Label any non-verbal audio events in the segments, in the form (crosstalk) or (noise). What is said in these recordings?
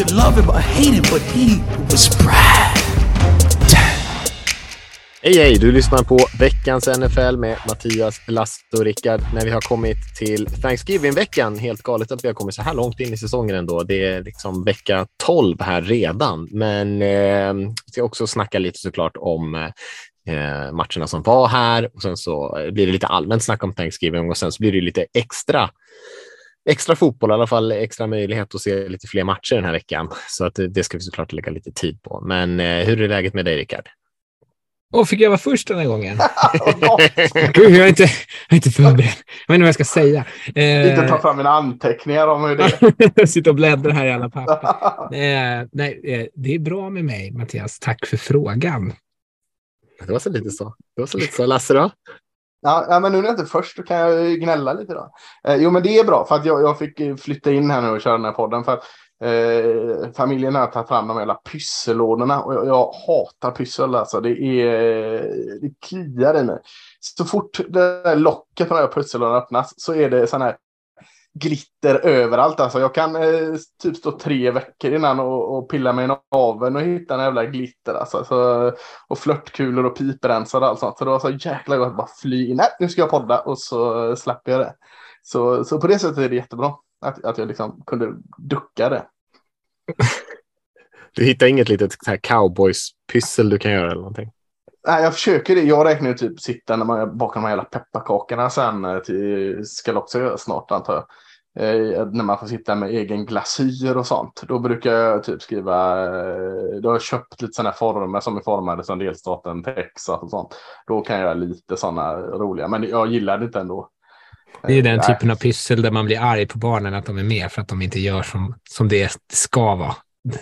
Could love him or hate him, but he was Brad. Hej hej! Du lyssnar på veckans NFL med Mattias, Lasse och Rickard. När vi har kommit till Thanksgiving-veckan. Helt galet att vi har kommit så här långt in i säsongen ändå. Det är liksom vecka 12 här redan. Men eh, vi ska också snacka lite såklart om eh, eh, matcherna som var här och sen så blir det lite allmänt snack om Thanksgiving och sen så blir det lite extra extra fotboll, i alla fall extra möjlighet att se lite fler matcher den här veckan. Så att det ska vi såklart lägga lite tid på. Men eh, hur är läget med dig, Rickard? Åh, fick jag vara först den här gången? (laughs) (laughs) Gud, jag är inte, jag är inte förberedd. Jag vet inte vad jag ska säga. Inte ta fram mina anteckningar om hur det är. (laughs) Sitta och bläddra här i alla papper. eh, nej, eh, det är bra med mig, Mattias. Tack för frågan. Det var så lite så. Det var så lite så. Lasse då? Ja, men nu när jag inte är först då kan jag gnälla lite då. Eh, jo, men det är bra för att jag, jag fick flytta in här nu och köra den här podden. För att Eh, familjen har tagit fram de hela pyssellådorna och jag, jag, hatar pyssel alltså. Det, är, det kliar i mig. Så fort det där locket på den här pyssellådan öppnas så är det sån här glitter överallt. Alltså jag kan eh, typ stå tre veckor innan och, och pilla mig i naveln och hitta en jävla glitter. Alltså. Så, och flörtkulor och piprensare och allt sånt. Så det var så jäkla gott att bara fly in. Nej, nu ska jag podda och så släpper jag det. Så, så på det sättet är det jättebra. Att, att jag liksom kunde ducka det. (laughs) Du hittar inget litet cowboys-pyssel du kan göra eller någonting? Nej, jag försöker det. Jag räknar ju typ sitta när man bakar de här jävla pepparkakorna sen eh, till, ska också göra snart antar jag. Eh, när man får sitta med egen glasyr och sånt. Då brukar jag typ skriva, eh, då har jag köpt lite sådana former som är formade som delstaten Texas och sånt. Då kan jag göra lite sådana roliga, men jag gillar det inte ändå. Det är den typen av pyssel där man blir arg på barnen att de är med för att de inte gör som, som det ska vara.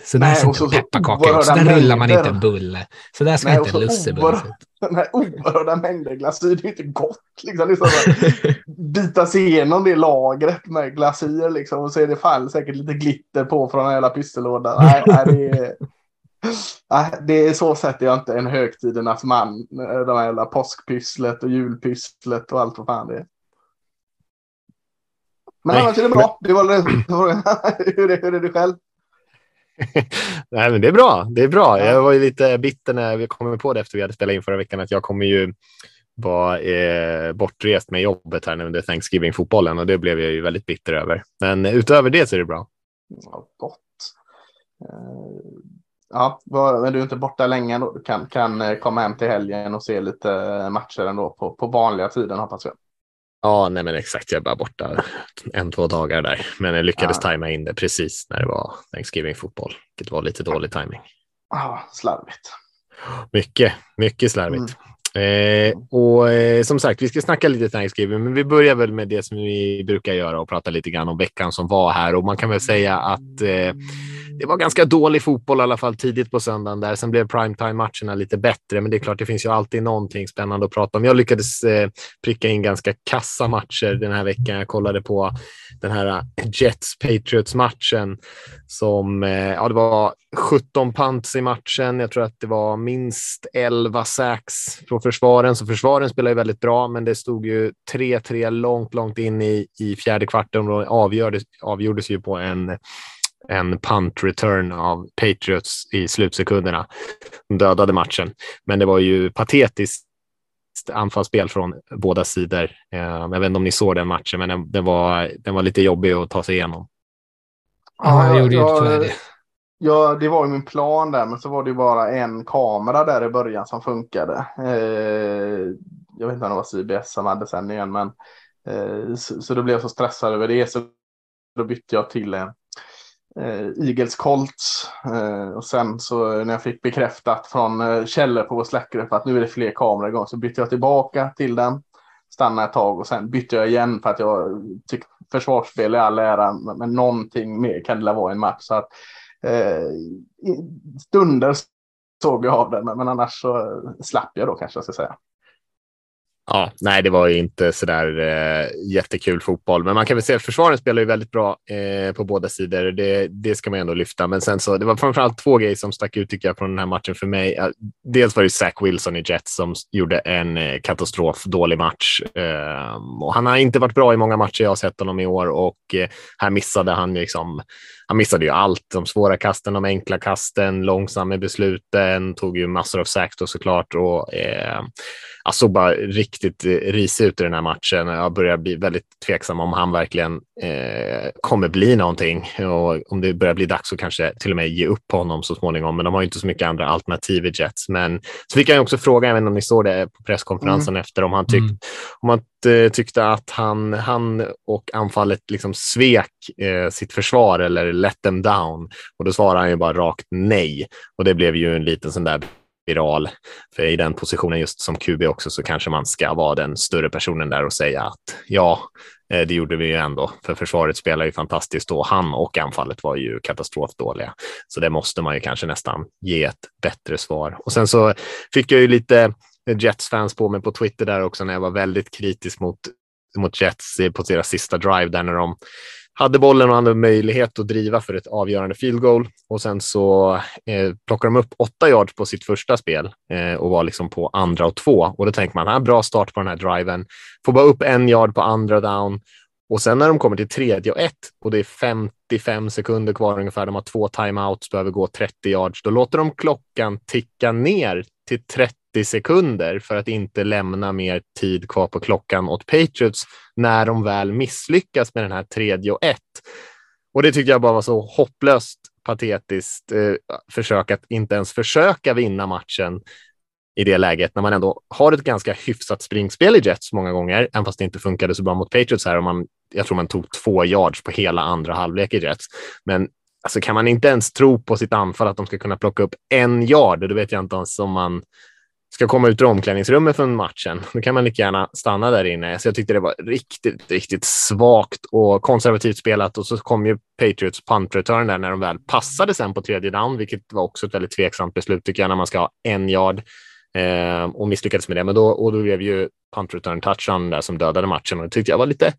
Så där ser inte pepparkaka ut. Så där rullar man inte en bulle. Så där ska Nej, inte en lussebulle se ut. Den här oerhörda mängder glasyr, det är inte gott. Liksom. Är (laughs) bita sig igenom det lagret med glasyr liksom. Och så är det fan säkert lite glitter på från en jävla pyssellåda. (laughs) Nej, det är... Det är så sätter jag inte en högtidernas man. De här jävla påskpysslet och julpysslet och allt vad fan det är. Men Nej. annars är det bra. Det var (laughs) hur, är, hur är det själv? (laughs) Nej, men det är bra. Det är bra. Jag var ju lite bitter när vi kom på det efter vi hade spelat in förra veckan att jag kommer ju vara eh, bortrest med jobbet här under Thanksgiving-fotbollen och det blev jag ju väldigt bitter över. Men utöver det så är det bra. Ja, gott. Uh, ja, men du är inte borta länge då. Du kan, kan eh, komma hem till helgen och se lite matcher ändå på, på vanliga tiden hoppas jag. Ja, nej men exakt. Jag bara borta en, två dagar där. Men jag lyckades ja. tajma in det precis när det var Thanksgiving-fotboll, vilket var lite dålig timing. Ja, slarvigt. Mycket, mycket slarvigt. Mm. Eh, och eh, som sagt, vi ska snacka lite Thanksgiving, men vi börjar väl med det som vi brukar göra och prata lite grann om veckan som var här. Och man kan väl säga att eh, det var ganska dålig fotboll i alla fall tidigt på söndagen där. Sen blev primetime-matcherna lite bättre, men det är klart, det finns ju alltid någonting spännande att prata om. Jag lyckades eh, pricka in ganska kassa matcher den här veckan. Jag kollade på den här eh, Jets-Patriots-matchen som, eh, ja, det var 17 punts i matchen. Jag tror att det var minst 11 sacks på försvaren, så försvaren spelar ju väldigt bra, men det stod ju 3-3 långt, långt in i, i fjärde kvarten och avgjordes, avgjordes ju på en en punt return av Patriots i slutsekunderna. De dödade matchen, men det var ju patetiskt anfallsspel från båda sidor. Eh, jag vet inte om ni såg den matchen, men den, den, var, den var lite jobbig att ta sig igenom. Ja, jag gjorde ju tyvärr det. Ja, det var ju min plan där, men så var det ju bara en kamera där i början som funkade. Eh, jag vet inte om det var CBS som hade sändningen, men eh, så, så då blev jag så stressad över det, så då bytte jag till en eh, Eagles Colts. Eh, och sen så när jag fick bekräftat från eh, källor på vår Slackgrupp att nu är det fler kameror igång så bytte jag tillbaka till den. Stannade ett tag och sen bytte jag igen för att jag tyckte försvarsspel är all ära men någonting mer kan det vara i en match. Så att Eh, stunder såg jag av den, men annars så slapp jag då kanske jag ska säga. Ja, nej, det var ju inte så där eh, jättekul fotboll, men man kan väl säga att försvaren spelar ju väldigt bra eh, på båda sidor. Det, det ska man ändå lyfta. Men sen så det var framförallt två grejer som stack ut tycker jag från den här matchen för mig. Dels var det Zach Wilson i Jets som gjorde en eh, katastrof dålig match eh, och han har inte varit bra i många matcher jag har sett honom i år och eh, här missade han liksom han missade ju allt. De svåra kasten, de enkla kasten, långsam med besluten, tog ju massor av sacks då såklart och eh, såg bara riktigt risig ut i den här matchen. Jag börjar bli väldigt tveksam om han verkligen eh, kommer bli någonting och om det börjar bli dags att kanske till och med ge upp på honom så småningom. Men de har ju inte så mycket andra alternativ i Jets. Men så fick jag också fråga, inte om ni såg det på presskonferensen mm. efter, om han, tyck, mm. om han eh, tyckte att han, han och anfallet liksom svek eh, sitt försvar eller let them down. Och då svarade han ju bara rakt nej. Och det blev ju en liten sån där viral. För i den positionen just som QB också så kanske man ska vara den större personen där och säga att ja, eh, det gjorde vi ju ändå, för försvaret spelar ju fantastiskt och han och anfallet var ju katastrofdåliga. Så det måste man ju kanske nästan ge ett bättre svar. Och sen så fick jag ju lite Jets-fans på mig på Twitter där också när jag var väldigt kritisk mot, mot Jets på deras sista drive där när de hade bollen och hade möjlighet att driva för ett avgörande field goal och sen så eh, plockar de upp åtta yards på sitt första spel eh, och var liksom på andra och två. Och då tänker man, här, bra start på den här driven. Får bara upp en yard på andra down och sen när de kommer till tredje och ett och det är 55 sekunder kvar ungefär, de har två timeouts, behöver gå 30 yards, då låter de klockan ticka ner till 30 sekunder för att inte lämna mer tid kvar på klockan åt Patriots när de väl misslyckas med den här tredje och ett. Och det tyckte jag bara var så hopplöst patetiskt eh, försök att inte ens försöka vinna matchen i det läget när man ändå har ett ganska hyfsat springspel i Jets många gånger, även fast det inte funkade så bra mot Patriots här. Och man, jag tror man tog två yards på hela andra halvlek i Jets. Men alltså, kan man inte ens tro på sitt anfall att de ska kunna plocka upp en yard, då vet jag inte ens om man ska komma ut ur omklädningsrummet från matchen, då kan man lika gärna stanna där inne. Så jag tyckte det var riktigt, riktigt svagt och konservativt spelat och så kom ju Patriots punt return där när de väl passade sen på tredje down, vilket var också ett väldigt tveksamt beslut tycker jag när man ska ha en yard eh, och misslyckades med det. Men då, och då blev ju punt return touchdown där som dödade matchen och det tyckte jag var lite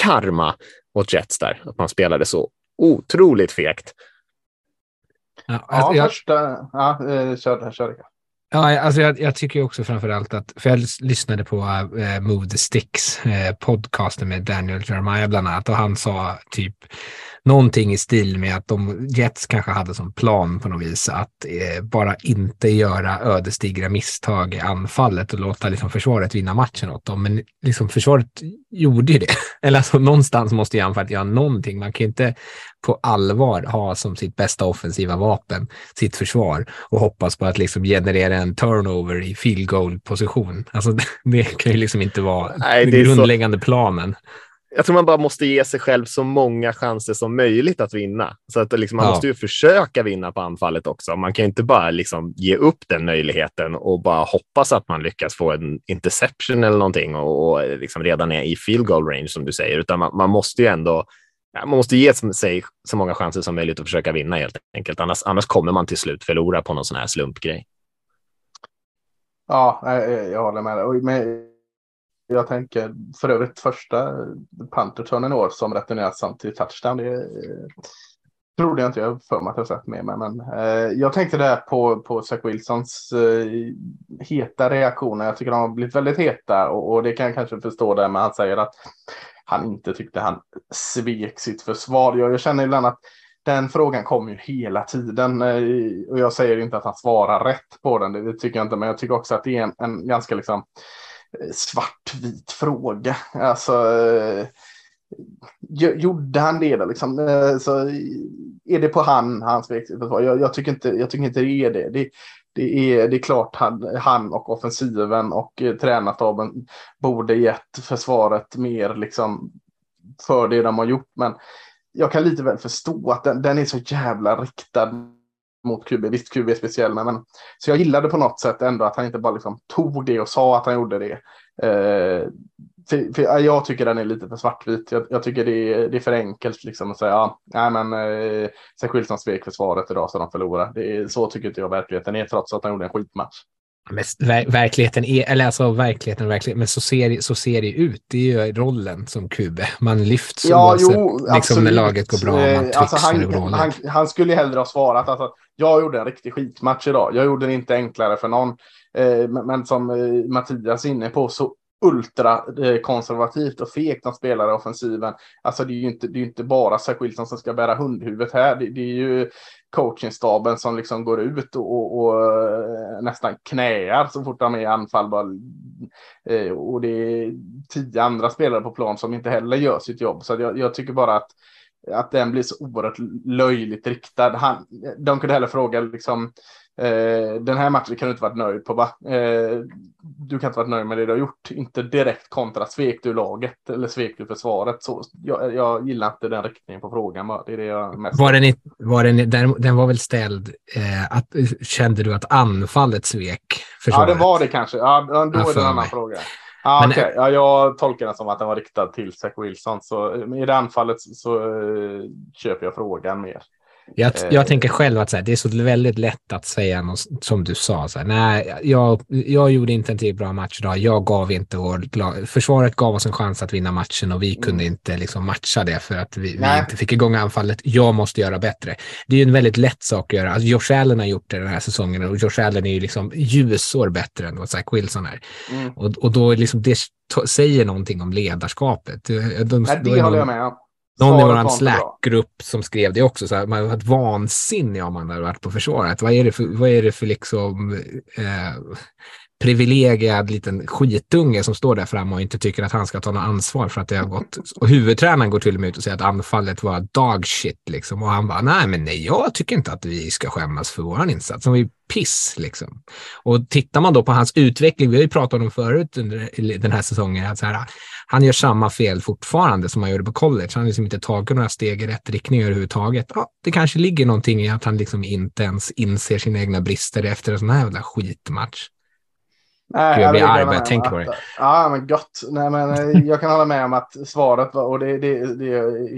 karma åt Jets där, att man spelade så otroligt fegt. Ja, ja första... Ja, eh, kör, kör. Ja, alltså jag, jag tycker också framför allt att, för jag lyssnade på uh, Move the Sticks, uh, podcasten med Daniel Jeremiah bland annat, och han sa typ någonting i stil med att de Jets kanske hade som plan på något vis att eh, bara inte göra ödesdigra misstag i anfallet och låta liksom, försvaret vinna matchen åt dem. Men liksom, försvaret gjorde ju det. (laughs) Eller alltså, någonstans måste ju anfallet göra någonting. Man kan inte på allvar ha som sitt bästa offensiva vapen sitt försvar och hoppas på att liksom generera en turnover i field goal position. Alltså, (laughs) det kan ju liksom inte vara Nej, den grundläggande så... planen jag tror man bara måste ge sig själv så många chanser som möjligt att vinna. Så att liksom, man ja. måste ju försöka vinna på anfallet också. Man kan inte bara liksom ge upp den möjligheten och bara hoppas att man lyckas få en interception eller någonting och, och liksom redan är i field goal range som du säger, utan man, man måste ju ändå ja, man måste ge sig så många chanser som möjligt att försöka vinna helt enkelt. Annars, annars kommer man till slut förlora på någon sån här slumpgrej. Ja, jag håller med dig. Jag tänker för övrigt första punterturnen i år som returnerat samtidigt touchdown. Det trodde jag inte jag för mig att jag sett med mig. Men eh, jag tänkte där på, på Zach Wilsons eh, heta reaktioner. Jag tycker de har blivit väldigt heta och, och det kan jag kanske förstå där. Men han säger att han inte tyckte han svek sitt försvar. Jag, jag känner ibland att den frågan kommer ju hela tiden eh, och jag säger inte att han svarar rätt på den. Det tycker jag inte, men jag tycker också att det är en, en ganska liksom Eh, svartvit fråga. Alltså, eh, gjorde han det då liksom? Eh, så är det på han, hans försvar? Jag, jag, tycker inte, jag tycker inte det är det. det det är, det är klart han, han och offensiven och eh, tränarstaben borde gett försvaret mer liksom för det de har gjort. Men jag kan lite väl förstå att den, den är så jävla riktad mot QB. Visst, QB är speciell, men, så jag gillade på något sätt ändå att han inte bara liksom tog det och sa att han gjorde det. Eh, för, för jag tycker den är lite för svartvit. Jag, jag tycker det är, det är för enkelt liksom att säga ja, nej men eh, Zach Wilson svek försvaret idag så de förlorar. Det är, så tycker inte jag verkligheten är trots att han gjorde en skitmatch. Men ver verkligheten är, eller alltså verkligheten, verkligen, men så ser, så ser det ut. Det är ju rollen som QB. Man lyfts ja, jo, liksom när laget går bra. Man eh, alltså, han, han, han, skulle hellre ha svarat. Alltså, jag gjorde en riktig skitmatch idag. Jag gjorde det inte enklare för någon. Eh, men, som eh, Mattias är inne på så ultra eh, konservativt och fegt att spela i offensiven. Alltså det är ju inte, det är inte bara Zach Wilson som ska bära hundhuvudet här. Det, det är ju coachingstaben som liksom går ut och, och, och eh, nästan knäar så fort de är i anfall. Bara, eh, och det är tio andra spelare på plan som inte heller gör sitt jobb. Så jag, jag tycker bara att att den blir så oerhört löjligt riktad. Han, de kunde heller fråga liksom Eh, den här matchen kan du inte varit nöjd på va? Eh, du kan inte varit nöjd med det du har gjort. Inte direkt kontra svek du laget eller svek du försvaret. Så, jag, jag gillar inte den riktningen på frågan. Va? Det är det jag mest var den, var den, den, den var väl ställd, eh, att, kände du att anfallet svek försvaret? Ja, det var det kanske. Ja, då är det en annan mig. fråga. Ah, okay. ja, jag tolkar den som att den var riktad till Zach Wilson. Så i det anfallet så, så uh, köper jag frågan mer. Jag, jag eh. tänker själv att här, det är så väldigt lätt att säga något, som du sa. Så här, nej, jag, jag gjorde inte en till bra match idag. Jag gav inte vår, försvaret gav oss en chans att vinna matchen och vi mm. kunde inte liksom matcha det för att vi, vi, inte fick igång anfallet. Jag måste göra bättre. Det är ju en väldigt lätt sak att göra. Alltså, Josh Allen har gjort det den här säsongen och Josh Allen är ju liksom ljusår bättre än vad Zach Wilson är. Mm. Och, och då liksom det säger någonting om ledarskapet. De, Nej, det håller jag med om. Någon i vår Slack-grupp som skrev det också, så här, man har varit vansinnig om man hade varit på försvaret. Vad är det för, vad är det för liksom, eh, privilegierad liten skitunge som står där framme och inte tycker att han ska ta något ansvar för att det har gått. Och huvudtränaren går till och med ut och säger att anfallet var dog shit liksom. Och han bara, nej men nej, jag tycker inte att vi ska skämmas för våran insats. Som är piss liksom. Och tittar man då på hans utveckling, vi har ju pratat om förut under den här säsongen, att så här, han gör samma fel fortfarande som han gjorde på college. Han har liksom inte tagit några steg i rätt riktning överhuvudtaget. Ja, det kanske ligger någonting i att han liksom inte ens inser sina egna brister efter en sån här jävla skitmatch. Nej, Gud, jag blir arg bara jag tänker på det. Ja, men gott. Nej, men eh, jag kan hålla med om att svaret var, och det, det, det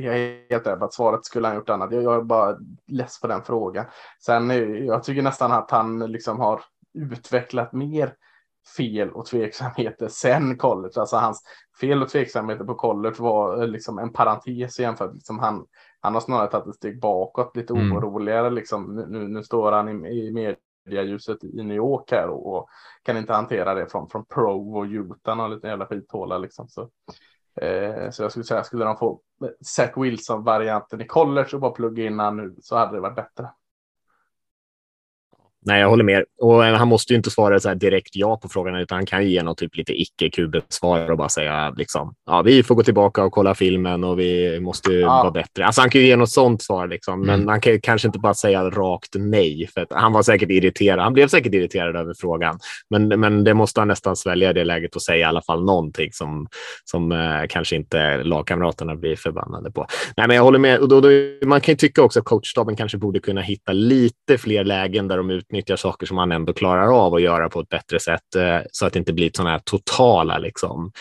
jag är helt rädd att svaret skulle han gjort annat. Jag, jag är bara less på den frågan. Sen, jag tycker nästan att han liksom har utvecklat mer fel och tveksamheter sen college. Alltså hans fel och tveksamheter på college var eh, liksom en parentes jämfört. Liksom han, han har snarare tagit ett steg bakåt, lite mm. oroligare. Liksom. Nu, nu står han i, i medialjuset i New York här och, och, kan inte hantera det från, från Pro och Utah och lite jävla skithåla liksom. Så, eh, så jag skulle säga, skulle de få Zach Wilson-varianten i college och bara plugga in han nu så hade det varit bättre. Nej, jag håller med. Och han måste ju inte svara så direkt ja på frågan, utan han kan ge något typ lite icke-QB-svar och bara säga liksom, ja, vi får gå tillbaka och kolla filmen och vi måste ja. vara bättre. Alltså han kan ju ge något sånt svar, liksom, mm. men han kan kanske inte bara säga rakt nej, för han var säkert irriterad. Han blev säkert irriterad över frågan, men, men det måste han nästan svälja i det läget och säga i alla fall någonting som, som eh, kanske inte lagkamraterna blir förbannade på. Nej, men jag håller med. Och då, då, man kan ju tycka också att coachstaben kanske borde kunna hitta lite fler lägen där de utnyttjar utnyttjar saker som han ändå klarar av att göra på ett bättre sätt eh, så att det inte blir sådana här totala, liksom,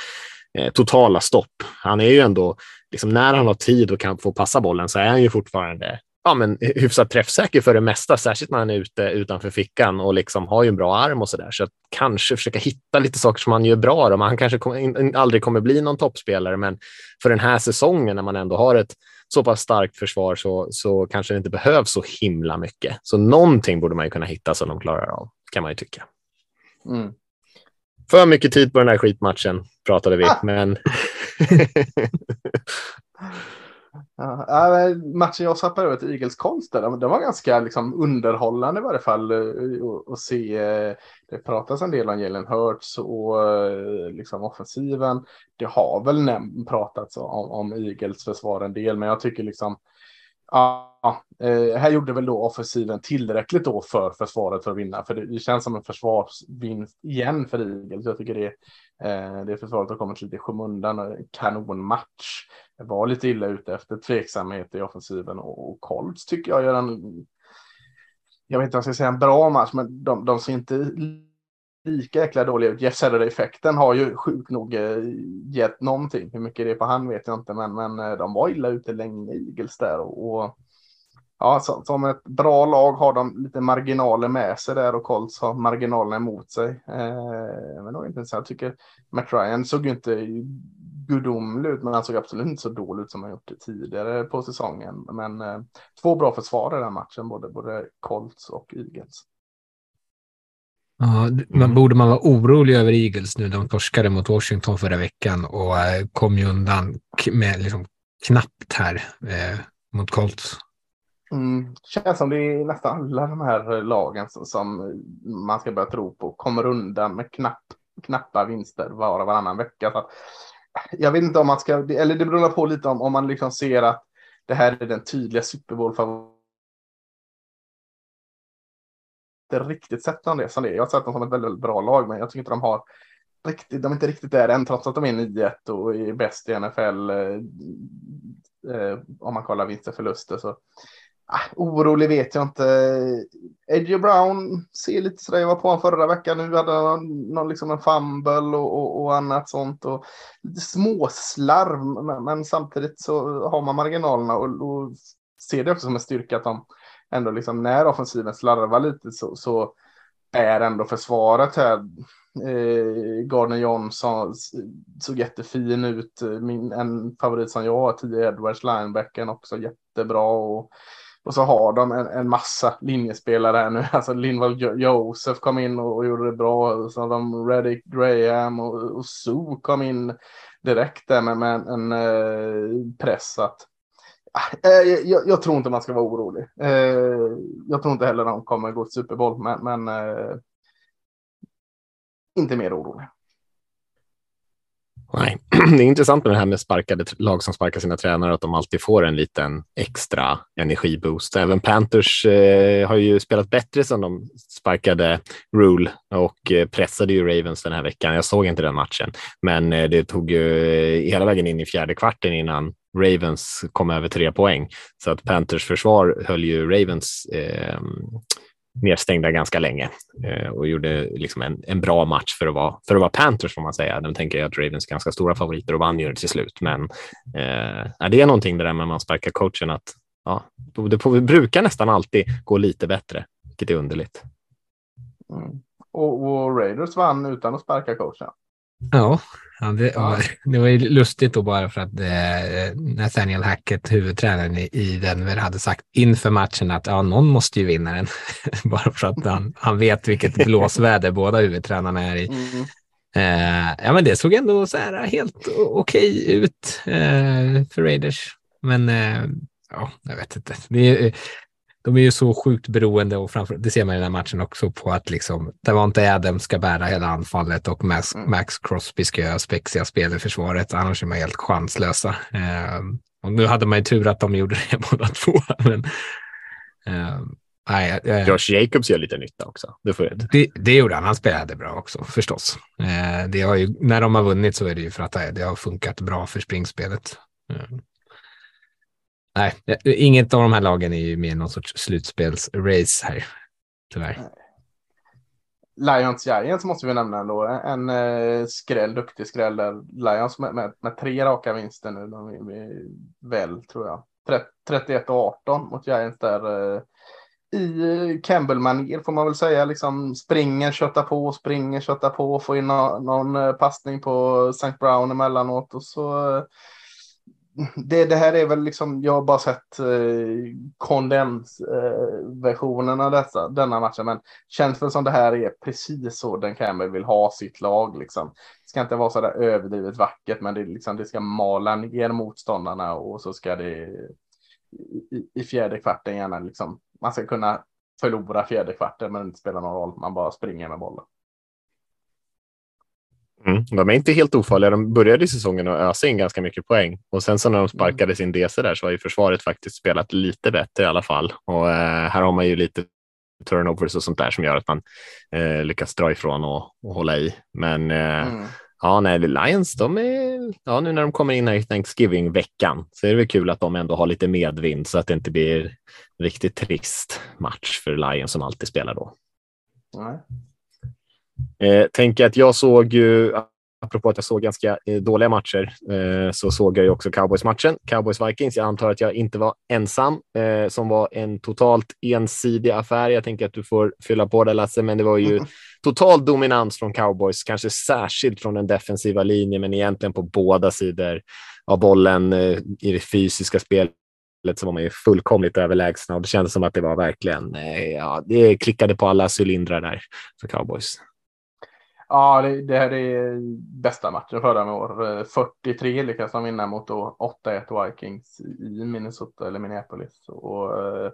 eh, totala stopp. Han är ju ändå, liksom, när han har tid och kan få passa bollen så är han ju fortfarande ja, men hyfsat träffsäker för det mesta, särskilt när han är ute utanför fickan och liksom har ju en bra arm och så där. Så att kanske försöka hitta lite saker som han gör bra. Då. Han kanske kom, aldrig kommer bli någon toppspelare, men för den här säsongen när man ändå har ett så pass starkt försvar så, så kanske det inte behövs så himla mycket. Så någonting borde man ju kunna hitta som de klarar av, kan man ju tycka. Mm. För mycket tid på den här skitmatchen pratade vi, ah. men... (laughs) Ja, matchen jag satt över till Eagles konst, den var ganska liksom, underhållande i varje fall eh, att se. Eh, det pratas en del om Jalen Hurts och eh, liksom offensiven. Det har väl pratats om, om Eagles försvar en del, men jag tycker liksom Ja, eh, här gjorde väl då offensiven tillräckligt då för försvaret för att vinna, för det, känns som en försvarsvinst igen för Eagles. Jag tycker det, eh, det försvaret har kommit lite i skymundan. Eh, kanonmatch var lite illa ute efter tveksamhet i offensiven och Colts tycker jag gör en, jag vet inte om jag ska säga en bra match, men de, de ser inte lika jäkla dåliga ut. Jeff Saturday-effekten har ju sjukt nog eh, gett någonting. Hur mycket det är på han vet jag inte, men, men eh, de var illa ute länge, Eagles där. Och, och ja, så, som ett bra lag har de lite marginaler med sig där och Colts har marginalerna emot sig. Eh, men det var inte så jag tycker Matt Ryan såg ju inte gudomlig ut, men han såg absolut inte så dålig ut som han gjort tidigare på säsongen. Men eh, två bra försvar i den matchen, både, både Colts och Eagles. Ja, man mm. borde man vara orolig över Eagles nu. De torskade mot Washington förra veckan och eh, kom ju undan med liksom knappt här eh, mot Colts. Mm. Känns som det är nästan alla de här lagen som, som man ska börja tro på kommer undan med knapp, knappa vinster var och varannan vecka. Så jag vet inte om man ska, eller det beror på lite om, om man liksom ser att det här är den tydliga Super Bowl-favoriten inte riktigt sett dem det som det. Jag har sett dem som ett väldigt, väldigt bra lag, men jag tycker inte de har riktigt, de är inte riktigt där än, trots att de är 9-1 och är bäst i NFL. Eh, eh, om man kollar vinster och förluster så ah, orolig vet jag inte. Edgy Brown ser lite sådär, jag var på honom förra veckan, nu hade han någon, liksom en fumble och, och, och, annat sånt och lite småslarv, men, men, samtidigt så har man marginalerna och, och ser det också som en styrka att de ändå liksom när offensiven slarvar lite så, så är ändå försvaret här. Eh, Gardner Johnson såg jättefin ut. Min, en favorit som jag har, 10 Edwards, linebacken också jättebra. Och, och så har de en, en massa linjespelare här nu. (laughs) Alltså Linval Joseph kom in och, och gjorde det bra. Så har de Reddick Graham och, och Sue kom in direkt där med, med en, en eh, press. Att, Eh, jag, jag, tror inte man ska vara orolig. Eh, jag tror inte heller de kommer gå till Super Bowl, men, men eh, inte mer orolig. Nej, (clears throat) det är intressant med det här med sparkade lag som sparkar sina tränare, att de alltid får en liten extra energiboost. Även Panthers eh, har ju spelat bättre sedan de sparkade Rule och eh, pressade ju Ravens den här veckan. Jag såg inte den matchen, men eh, det tog ju eh, hela vägen in i fjärde kvarten innan Ravens kom över tre poäng. Så att Panthers försvar höll ju Ravens eh, nedstängda ganska länge eh, och gjorde liksom en, en bra match för att, vara, för att vara Panthers får man säga. De tänker jag att Ravens är ganska stora favoriter och vann ju det till slut. Men eh, det är någonting det där med man sparkar coachen att ja, det, får, brukar nästan alltid gå lite bättre, vilket är underligt. Mm. Och, och Raiders vann utan att sparka coachen. Ja, Ja, det, ja. det var ju lustigt då bara för att eh, Nathaniel Hackett, huvudtränaren i, i Denver, hade sagt inför matchen att ja, någon måste ju vinna den. (laughs) bara för att han, han vet vilket (laughs) blåsväder båda huvudtränarna är i. Mm. Eh, ja, men det såg ändå så här helt okej okay ut eh, för Raiders. Men eh, ja, jag vet inte. Det, de är ju så sjukt beroende och framför, det ser man i den här matchen också på att liksom Davante Adams ska bära hela anfallet och Max, mm. Max Crosby ska göra spexiga spel i försvaret. Annars är man helt chanslösa. Eh, och nu hade man ju tur att de gjorde det (laughs) båda två. Men, eh, nej, eh, Josh Jacobs gör lite nytta också. Det, får det, det gjorde han. Han spelade bra också förstås. Eh, det har ju, när de har vunnit så är det ju för att det har funkat bra för springspelet. Eh, Nej, inget av de här lagen är ju med i någon sorts slutspelsrace här, tyvärr. Lions Giants måste vi nämna ändå. En eh, skräll, duktig skräll där. Lions med, med, med, tre raka vinster nu. De är, väl, tror jag. 31 och 18 mot Giants där. Eh, I eh, Campbell-manér får man väl säga. Liksom springer, köttar på, springer, köttar på. Får in någon, någon passning på St. Brown emellanåt. Och så eh, det, det här är väl liksom, jag har bara sett eh, kondensversionen eh, av dessa, denna matchen, men känns väl som det här är precis så den Campbell vill ha sitt lag. Liksom. Det ska inte vara så där överdrivet vackert, men det, liksom, det ska mala ner motståndarna och så ska det i, i fjärde kvarten gärna liksom, man ska kunna förlora fjärde kvarten, men det spelar någon roll, man bara springer med bollen. Mm, de är inte helt ofarliga. De började säsongen och ösa in ganska mycket poäng och sen så när de sparkade sin DC där så har ju försvaret faktiskt spelat lite bättre i alla fall. Och eh, här har man ju lite turnovers och sånt där som gör att man eh, lyckas dra ifrån och, och hålla i. Men eh, mm. ja, nej, Lions, de är, ja, nu när de kommer in här i Thanksgiving-veckan så är det väl kul att de ändå har lite medvind så att det inte blir riktigt trist match för Lions som alltid spelar då. Nej. Eh, tänker att jag såg ju, apropå att jag såg ganska eh, dåliga matcher, eh, så såg jag ju också Cowboys-matchen. Cowboys-Vikings. Jag antar att jag inte var ensam, eh, som var en totalt ensidig affär. Jag tänker att du får fylla på det Lasse, men det var ju total dominans från Cowboys, kanske särskilt från den defensiva linjen, men egentligen på båda sidor av bollen eh, i det fysiska spelet så var man ju fullkomligt överlägsna och det kändes som att det var verkligen, eh, ja, det klickade på alla cylindrar där för cowboys. Ja, det, det här är bästa matchen förra år. Eh, 43 lyckas de vinna mot 8-1 Vikings i Minnesota eller Minneapolis. Och, eh,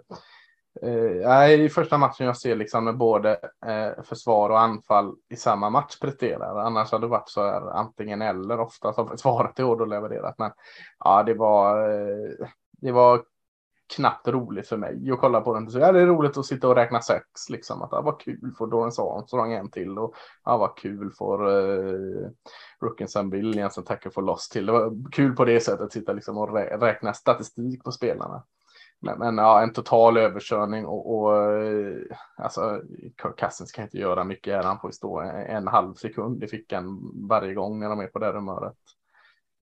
eh i första matchen jag ser liksom med både eh, försvar och anfall i samma match presterar. Annars hade det varit så här antingen eller. Ofta som försvaret i år då levererat. Men ja, det var, eh, det var knappt roligt för mig att kolla på den. Så ja, det är roligt att sitta och räkna sex liksom. Att ja, vad kul för Dorrance Armstrong en till och ja, vad kul för eh, uh, Rookinson Williams som tackar för loss till. Det var kul på det sättet att sitta liksom och rä räkna statistik på spelarna. Men, men ja, en total överkörning och, och eh, alltså Kirk Cousins kan inte göra mycket. Han får stå en, en halv sekund. i fickan varje gång när de är på det humöret.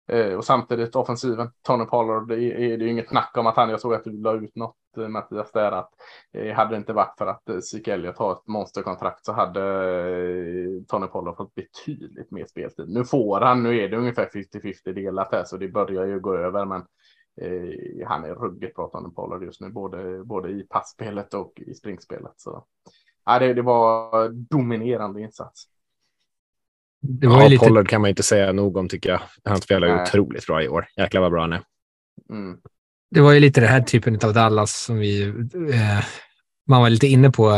Eh, och samtidigt offensiven, Tony Pollard, det är, det är inget snack om att han, jag såg att du la ut något eh, Mattias där, att eh, hade det inte varit för att eh, Zeke Elliott har ett monsterkontrakt så hade eh, Tony Pollard fått betydligt mer speltid. Nu får han, nu är det ungefär 50-50 delat här så det börjar ju gå över men eh, han är ruggigt bra Tony Pollard just nu, både, både i passspelet och i springspelet. Så ja, det, det var dominerande insats. Det var ja, lite... Pollard kan man inte säga nog om tycker jag. Han spelar ju otroligt bra i år. Jäklar vad bra han är. Mm. Det var ju lite det här typen av Dallas som vi eh, man var lite inne på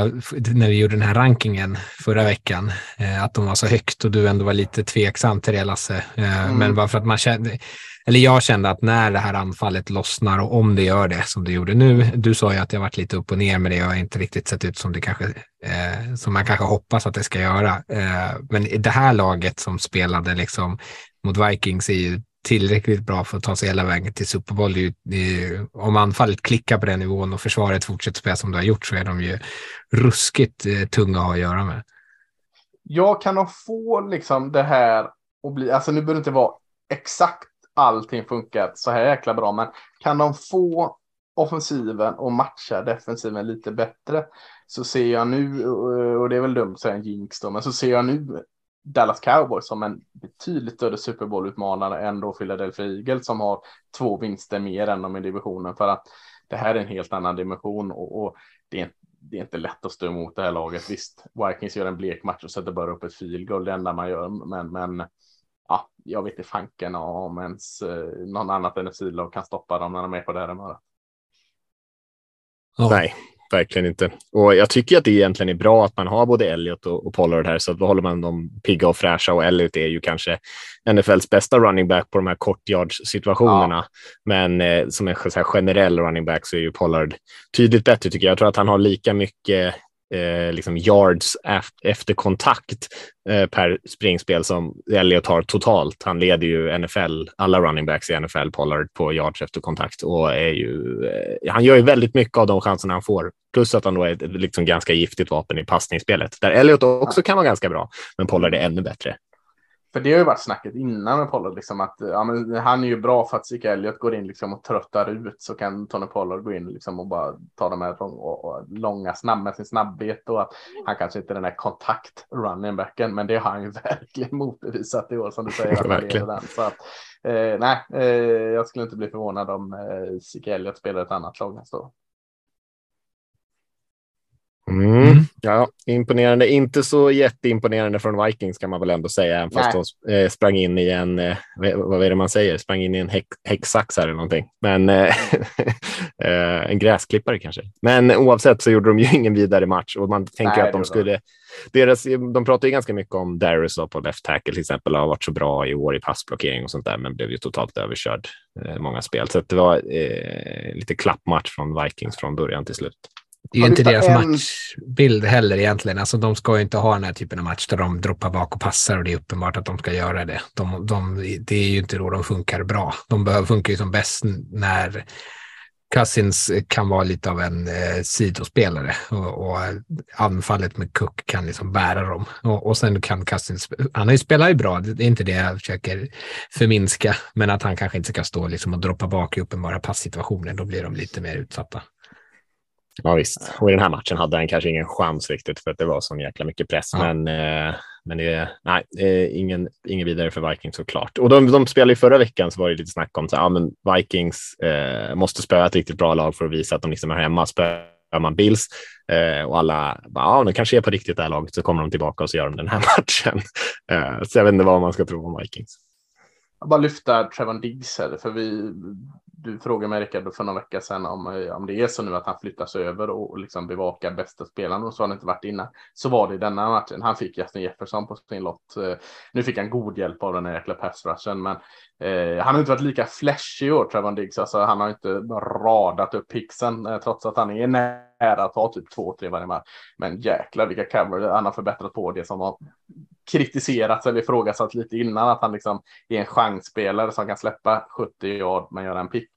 när vi gjorde den här rankingen förra veckan, eh, att de var så högt och du ändå var lite tveksam till det Lasse. Eh, mm. Men bara för att man kände, eller jag kände att när det här anfallet lossnar och om det gör det som det gjorde nu, du sa ju att jag varit lite upp och ner med det och inte riktigt sett ut som det kanske, eh, som man kanske hoppas att det ska göra. Eh, men det här laget som spelade liksom mot Vikings är ju tillräckligt bra för att ta sig hela vägen till Super Bowl. Det är ju, om anfallet klickar på den nivån och försvaret fortsätter spela som det har gjort så är de ju ruskigt eh, tunga att ha att göra med. Jag kan nog få liksom det här och bli, alltså nu behöver det inte vara exakt allting funkar så här jäkla bra, men kan de få offensiven och matcha defensiven lite bättre så ser jag nu, och det är väl dumt att säga en jinx då, men så ser jag nu Dallas Cowboys som en betydligt större Super Bowl-utmanare än då Philadelphia Eagles som har två vinster mer än dem i divisionen för att det här är en helt annan dimension och, och det, är, det är inte lätt att stå emot det här laget. Visst, Vikings gör en blek match och sätter bara upp ett field goal, det enda man gör, men, men jag vet inte fanken om ens eh, någon annat NFC-lag kan stoppa dem när de är på det här humöret. Nej, verkligen inte. Och jag tycker att det egentligen är bra att man har både Elliot och, och Pollard här, så då håller man dem pigga och fräscha och Elliot är ju kanske NFLs bästa running back på de här kortyards situationerna. Ja. Men eh, som en så generell running back så är ju Pollard tydligt bättre tycker jag. Jag tror att han har lika mycket eh, liksom yards efter kontakt eh, per springspel som Elliot har totalt. Han leder ju NFL, alla running backs i NFL, Pollard, på yards efter kontakt och är ju, eh, han gör ju väldigt mycket av de chanserna han får. Plus att han då är ett liksom ganska giftigt vapen i passningsspelet, där Elliot också kan vara ganska bra, men Pollard är ännu bättre. För det har ju varit snacket innan med Pollard, liksom att ja, men han är ju bra för att Zeke Elliott går in liksom och tröttar ut så kan Tony Pollard gå in liksom och bara ta de här långa snabb med sin snabbhet och att han kanske inte är den här kontakt running backen, men det har han ju (laughs) verkligen motbevisat i år som du säger. verkligen. Den. Så att, eh, nej, eh, jag skulle inte bli förvånad om eh, Zeke Elliott spelar ett annat lag nästa år. Mm. Ja, imponerande. Inte så jätteimponerande från Vikings kan man väl ändå säga, även fast Nej. de eh, sprang in i en, eh, vad är det man säger, sprang in i en häck, häcksax eller någonting. Men (laughs) eh, en gräsklippare kanske. Men oavsett så gjorde de ju (laughs) ingen vidare match och man tänker Nej, att de skulle, deras, de pratar ju ganska mycket om Darius på left tackle till exempel, har varit så bra i år i passblockering och sånt där, men blev ju totalt överkörd många spel. Så det var eh, lite klappmatch från Vikings från början till slut. Det är ju inte deras en... matchbild heller egentligen. Alltså, de ska ju inte ha den här typen av match där de droppar bak och passar och det är uppenbart att de ska göra det. De, de, det är ju inte då de funkar bra. De behöver, funkar ju som bäst när Cousins kan vara lite av en eh, sidospelare och, och, anfallet med Cook kan liksom bära dem. Och, och sen kan Cousins, han har ju spelat ju bra, det är inte det jag försöker förminska, men att han kanske inte ska stå liksom och droppa bak i uppenbara passsituationer, då blir de lite mer utsatta. Ja visst, och i den här matchen hade han kanske ingen chans riktigt för att det var så jäkla mycket press. Ja. Men, eh, men det är nej, ingen, ingen vidare för Vikings såklart. Och de, de spelade ju förra veckan så var det lite snack om att ja, Vikings eh, måste spöa ett riktigt bra lag för att visa att de liksom är hemma. Spöar man Bills eh, och alla bara, ja, de kanske är på riktigt det här laget så kommer de tillbaka och så gör de den här (laughs) matchen. Eh, så jag vet inte vad man ska tro om Vikings. Jag bara lyfta Trevon Diggs här, för vi du frågade mig Rickard för några veckor sedan om, eh, om det är så nu att han flyttas över och, och liksom bevakar bästa spelaren och så har det inte varit innan. Så var det i denna matchen. Han fick Justin Jefferson på sin lott. Eh, nu fick han god hjälp av den här jäkla pass rushen, men eh, han har inte varit lika flashig i år, Trevon Diggs. Alltså, han har inte radat upp pixen eh, trots att han är nära att ta typ två, tre varje match. Men jäklar vilka cover han har förbättrat på det som har kritiserats eller ifrågasatt lite innan att han liksom är en chansspelare som kan släppa 70 yard men göra en pick.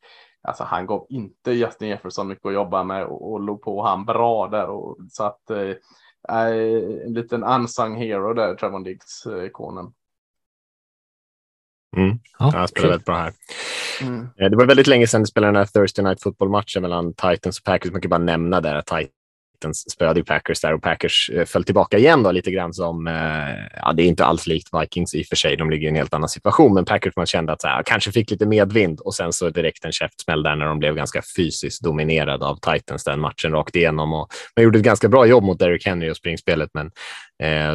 Alltså han gav inte Justin Jefferson mycket att jobba med och, och låg på han bra där och så att eh, en liten unsung hero där, Trevon Diggs, eh, ikonen. Mm. Ja, han spelar väldigt bra här. Mm. Eh, det var väldigt länge sedan det spelade den här Thursday Night Football-matchen mellan Titans och Packers. Man kan bara nämna där att Titans spöade Packers där och Packers eh, föll tillbaka igen då lite grann som, eh, ja det är inte alls likt Vikings i och för sig, de ligger i en helt annan situation, men Packers man kände att så här, kanske fick lite medvind och sen så direkt en käftsmäll där när de blev ganska fysiskt dominerade av Titans den matchen rakt igenom. Och man gjorde ett ganska bra jobb mot Derrick Henry och springspelet, men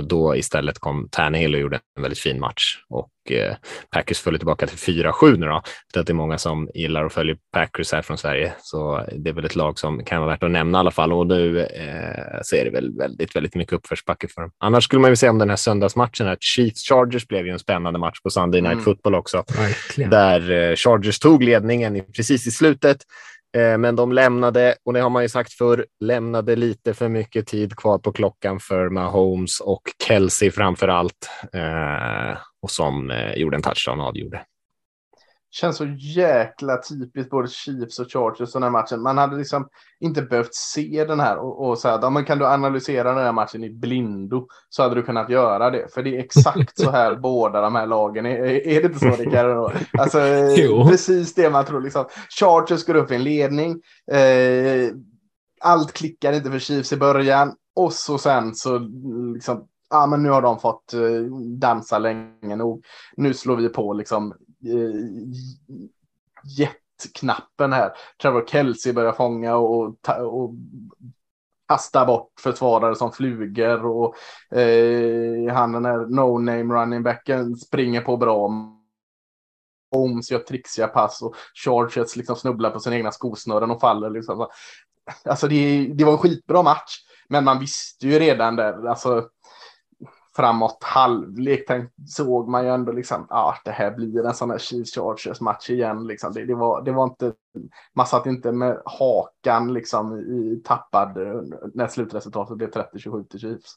då istället kom Tannehill och gjorde en väldigt fin match och eh, Packers föll tillbaka till 4-7 nu då. Det är många som gillar och följer Packers här från Sverige, så det är väl ett lag som kan vara värt att nämna i alla fall. Och nu eh, så är det väl väldigt, väldigt mycket uppförsbacke för dem. Annars skulle man ju säga om den här söndagsmatchen att Chiefs Chargers blev ju en spännande match på Sunday Night mm. Football också, Verkligen. där eh, Chargers tog ledningen precis i slutet. Eh, men de lämnade, och det har man ju sagt för lämnade lite för mycket tid kvar på klockan för Mahomes och Kelsey framför allt. Eh, och som eh, gjorde en touchdown avgjorde känns så jäkla typiskt både Chiefs och Chargers den här matchen. Man hade liksom inte behövt se den här och, och säga, ja, men kan du analysera den här matchen i blindo så hade du kunnat göra det. För det är exakt så här (laughs) båda de här lagen är. Är det inte så Rickard? (laughs) Alltså, precis det man tror. Liksom. Chargers går upp i en ledning. Eh, allt klickar inte för Chiefs i början och så sen så liksom ja, men nu har de fått uh, dansa länge nog. Nu slår vi på liksom Eh, uh, jättknappen här. Trevor Kelsey börjar fånga och, och kasta bort försvarare som flugor och eh, han den här no-name running backen springer på bra. Oms gör trixiga pass och Chargers liksom snubblar på sina egna skosnören och faller. Liksom. Alltså det, det var en skitbra match, men man visste ju redan där, alltså framåt halvlek såg man ju ändå liksom, ja, ah, det här blir en sån här Chiefs Chargers match igen. Liksom. Det, det, var, det var inte, man satt inte med hakan liksom i tappad eh, när slutresultatet blev 30-27 till Chiefs.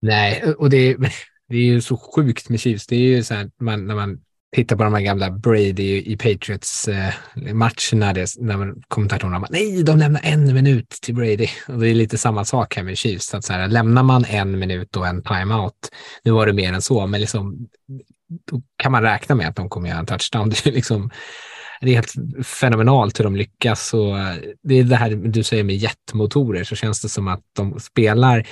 Nej, och det, (laughs) det är ju så sjukt med Chiefs. Det är ju så här, man, när man titta på de här gamla Brady i Patriots eh, matcherna när kommentatorerna bara, nej, de lämnar en minut till Brady. Och det är lite samma sak här med Chiefs. Att så här, lämnar man en minut och en timeout, nu var det mer än så, men liksom, då kan man räkna med att de kommer göra en touchdown. (laughs) Det är, liksom, det är helt fenomenalt hur de lyckas. Och eh, det är det här du säger med jetmotorer, så känns det som att de spelar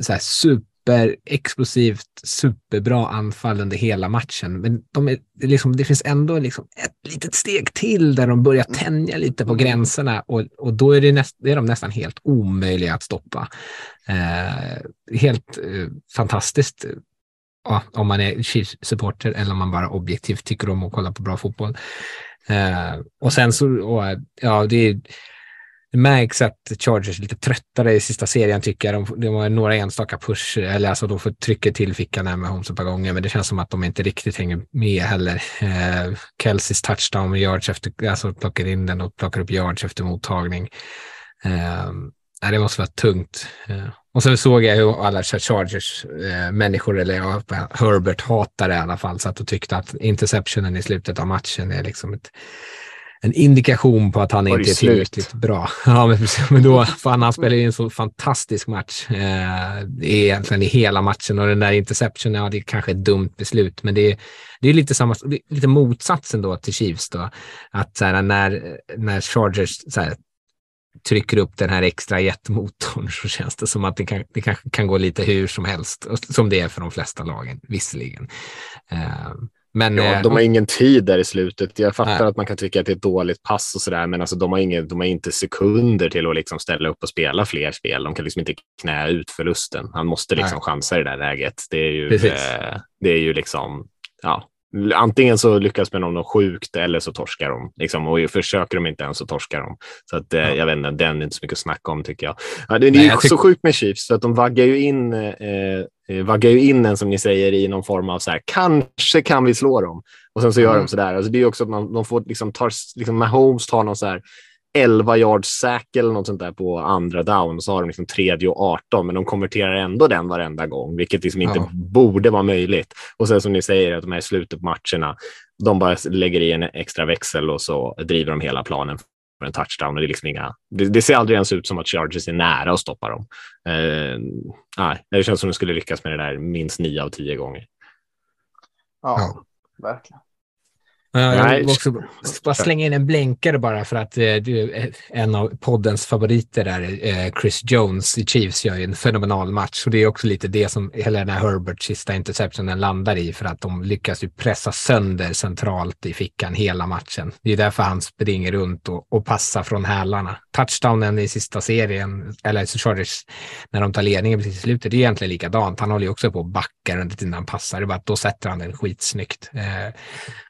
så här super superexplosivt, superbra anfall under hela matchen. Men de är, liksom, det finns ändå liksom ett litet steg till där de börjar tänja lite på gränserna och, och då är, det näst, är de nästan helt omöjliga att stoppa. Eh, helt eh, fantastiskt ja, om man är Chiefs-supporter eller om man bara objektivt tycker om att kolla på bra fotboll. Eh, och sen så, och, ja, det är det märks att Chargers är lite tröttare i sista serien tycker jag. De, de har några enstaka push, eller alltså de får trycka till fickan här med Holmes ett par gånger, men det känns som att de inte riktigt hänger med heller. Eh, Kelseys touchdown med yards efter, alltså plockar in den och plockar upp yards efter mottagning. Eh, det måste vara tungt. Eh, och sen såg jag hur alla Chargers eh, människor, eller ja, Herbert hatade i alla fall, satt och tyckte att interceptionen i slutet av matchen är liksom ett en indikation på att han inte är tillräckligt bra. (laughs) Ja, men, men då, fan, han spelar ju en så fantastisk match eh, egentligen i hela matchen och den där interceptionen, ja, det är kanske ett dumt beslut, men det är, det är lite samma, lite motsatsen då till Chiefs då, att så här, när, när Chargers så här, trycker upp den här extra jetmotorn så känns det som att det, kan, det kanske kan gå lite hur som helst, som det är för de flesta lagen, visserligen. Uh, men, ja, eh, de har ingen tid där i slutet. Jag fattar nej. att man kan tycka att det är ett dåligt pass och sådär, men alltså, de, har ingen, de har inte sekunder till att liksom ställa upp och spela fler spel. De kan liksom inte knä ut förlusten. Han måste liksom nej. chansa i det där läget. Det är ju, eh, det är ju liksom, ja, antingen så lyckas med något sjukt eller så torskar de. Liksom, och försöker de inte ens så torskar de. Så att, ja. jag vet inte, den är inte så mycket att snacka om tycker jag. Ja, det, det är Nej, så sjukt med Chiefs, för att de vaggar ju in eh, eh, vaggar ju in en, som ni säger, i någon form av så här, kanske kan vi slå dem. Och sen så gör mm. de så där. Alltså det är också att man, de får liksom, tar, liksom Mahomes tar någon så här 11 yards sack eller något sånt där på andra down så har de liksom tredje och 18, men de konverterar ändå den varenda gång, vilket liksom inte ja. borde vara möjligt. Och sen som ni säger, att de är i slutet på matcherna, de bara lägger i en extra växel och så driver de hela planen för en touchdown. Och det, är liksom inga, det, det, ser aldrig ens ut som att Chargers är nära att stoppa dem. Eh, nej, det känns som att de skulle lyckas med det där minst nio av tio gånger. Ja, ja. verkligen. Jag vill också bara slänga in en blänkare bara för att eh, en av poddens favoriter där, eh, Chris Jones i Chiefs, gör ju en fenomenal match. Och det är också lite det som hela den här Herberts sista interceptionen landar i, för att de lyckas ju pressa sönder centralt i fickan hela matchen. Det är därför han springer runt och, och passar från hälarna. Touchdownen i sista serien, eller så Chargers, när de tar ledningen precis i slutet, det är egentligen likadant. Han håller ju också på att backa runt innan han passar, det är bara att då sätter han den skitsnyggt. Eh,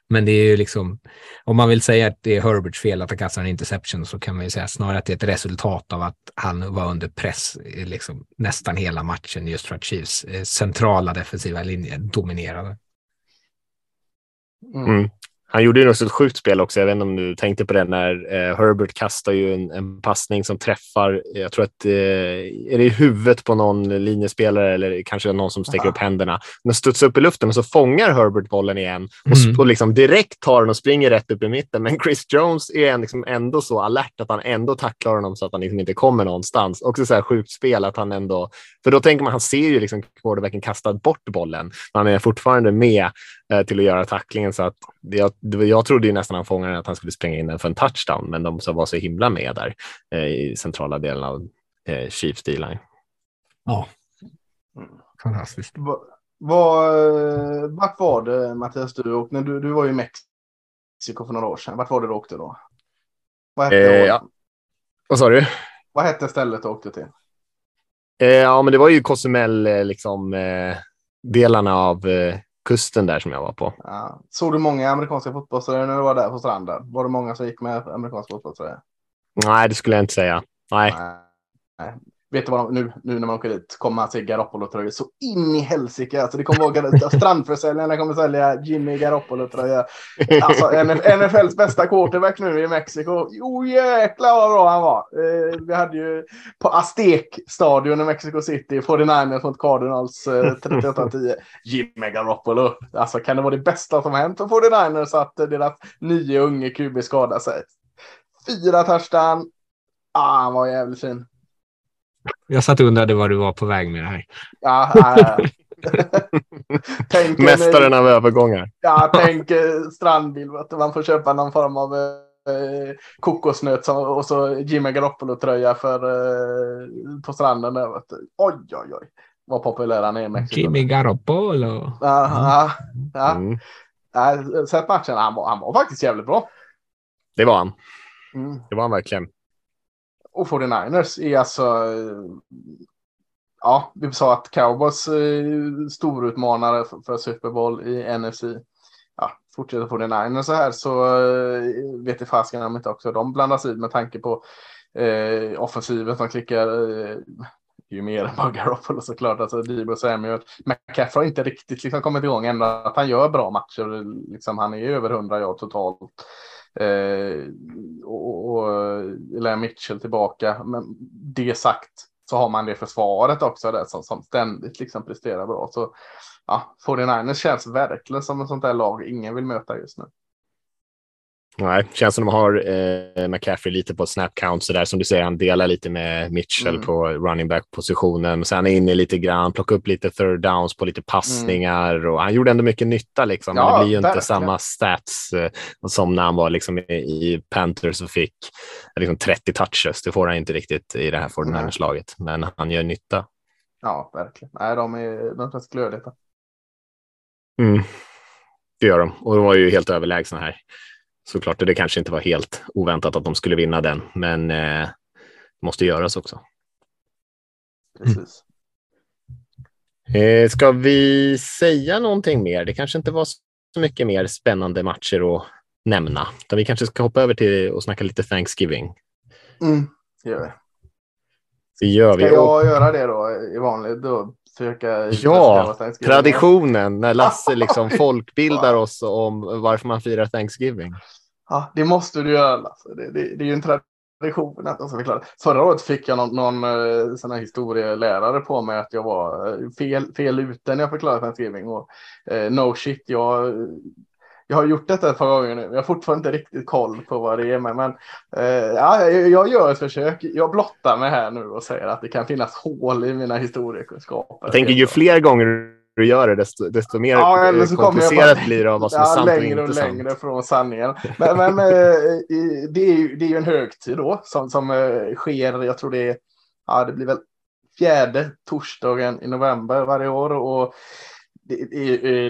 men det är ju liksom, om man vill säga att det är Herberts fel att han kastar en interception så kan man ju säga snarare att det är ett resultat av att han var under press eh, liksom, nästan hela matchen just för att Chiefs eh, centrala defensiva linje dominerade. Mm. Han gjorde ju något sjukt spel också. Jag vet inte om du tänkte på det när eh, Herbert kastar ju en, en passning som träffar, jag tror att eh, är det i huvudet på någon linjespelare eller kanske någon som sträcker upp händerna. Den studsar upp i luften och så fångar Herbert bollen igen och, mm. och liksom direkt tar den och springer rätt upp i mitten. Men Chris Jones är liksom ändå så alert att han ändå tacklar honom så att han liksom inte kommer någonstans. Också så här sjukt spel att han ändå, för då tänker man, han ser ju liksom quarterbacken kasta bort bollen. Han är fortfarande med till att göra tacklingen. Så att jag, jag trodde ju nästan han fångade att han skulle springa in den för en touchdown, men de var så himla med där eh, i centrala delen av eh, Chiefs D-line. Ja, fantastiskt. Var, vart var det Mattias du åkte? Du, du var ju i Mexiko för några år sedan. Vart var det du åkte då? Vad hette eh, ja. Vad sa du? Vad hette stället du åkte till? Eh, ja, men det var ju Cozumel, liksom eh, delarna av eh, kusten där som jag var på. Ja. Såg du många amerikanska fotbollströjor när du var där på stranden? Var det många som gick med amerikanska fotbollströjor? Nej, det skulle jag inte säga. Nej. Nej. Vet du vad de, nu, nu när man åker dit kommer man se Garoppolo-tröjor så in i helsike. Alltså det kommer vara (laughs) strandförsäljarna kommer sälja Jimmy Garoppolo-tröja. (laughs) Alltså NFLs bästa quarterback nu i Mexiko. Jo jäklar vad bra han var. Eh, vi hade ju på Aztek-stadion i Mexico City 49ers mot Cardinals eh, 38-10. (laughs) Jimmy Garoppolo. Alltså kan det vara det bästa som hänt för 49ers att deras nio unge QB skadar sig. Fyra touchdown. Ah, han var jävligt fin. Jag satt och undrade var du var på väg med det här. Ja, ja, (laughs) tänk Mästaren av övergångar. Ja, tänk strandbil. Att man får köpa någon form av eh, kokosnöt och så Jimmy Garoppolo-tröja för, eh, på stranden. Där, vet du. Oj, oj, oj. Vad populär han är i Mexiko. Jimmy Garoppolo. Ja, ja, ja. Mm. ja. Sett matchen, han var, han var faktiskt jävligt bra. Det var han. Mm. Det var han verkligen och 49ers är alltså. Eh, ja, vi sa att Cowboys är storutmanare för Super Bowl i NFC. Ja, fortsätter 49ers så här så eh, vet i fasken om inte också de blandas i med tanke på eh, offensiven som klickar. Eh, ju mer än bara Garoppolo såklart. Alltså Debo Samuel. McCaffrey har inte riktigt liksom kommit igång ändå att han gör bra matcher. Liksom, han är över 100 yard totalt. Eh, och, och eh, Elaine Mitchell tillbaka. Men det sagt så har man det försvaret också där som, som ständigt liksom presterar bra. Så ja, 49ers känns verkligen som en sånt där lag ingen vill möta just nu. Nej, känns som de har eh, McCaffrey lite på snap count så där som du säger. Han delar lite med Mitchell mm. på running back positionen. Sen inne lite grann, plockar upp lite third downs på lite passningar mm. och han gjorde ändå mycket nytta liksom. Ja, det blir ju verkligen. inte samma stats eh, som när han var liksom i, i Panthers och fick liksom 30 touches. Det får han inte riktigt i det här 49ers-laget, men han gör nytta. Ja, verkligen. Nej, de är, de är glödheta. Mm. Det gör de och de var ju helt överlägsna här såklart. Det kanske inte var helt oväntat att de skulle vinna den, men eh, måste göras också. Precis. Eh, ska vi säga någonting mer? Det kanske inte var så mycket mer spännande matcher att nämna, utan vi kanske ska hoppa över till och snacka lite Thanksgiving. Mm, det gör vi. Det gör vi. Ska jag göra det då i vanligt? Då försöka Ja, traditionen när Lasse (laughs) liksom folkbildar oss om varför man firar Thanksgiving. Ja, det måste du göra. Alltså. Det, det, det är ju en tradition att de ska förklara. Förra året fick jag någon, någon eh, sån här historielärare på mig att jag var eh, fel, fel ute när jag förklarade Thanksgiving. Och, eh, no shit, jag, jag har gjort detta ett par gånger nu. Jag har fortfarande inte riktigt koll på vad det är. Men, men eh, ja, jag, jag gör ett försök. Jag blottar mig här nu och säger att det kan finnas hål i mina historiekunskaper. Jag tänker ju fler gånger du gör det, desto, desto mer ja, eller så komplicerat bara, blir det av vad som ja, är sant längre och, inte och längre sant. från sanningen. Men, men eh, det, är ju, det är ju en högtid då som, som eh, sker, jag tror det är, ja det blir väl fjärde torsdagen i november varje år och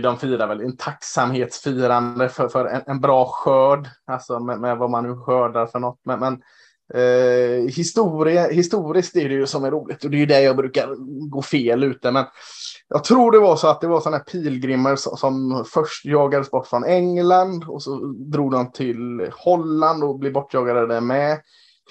de firar väl en tacksamhetsfirande för, för en, en bra skörd, alltså med, med, vad man nu skördar för något. Men, men eh, historia, historiskt är det ju som är roligt och det är ju där jag brukar gå fel ute. Men jag tror det var så att det var sådana pilgrimer som, som först jagades bort från England och så drog de till Holland och blev bortjagade där med.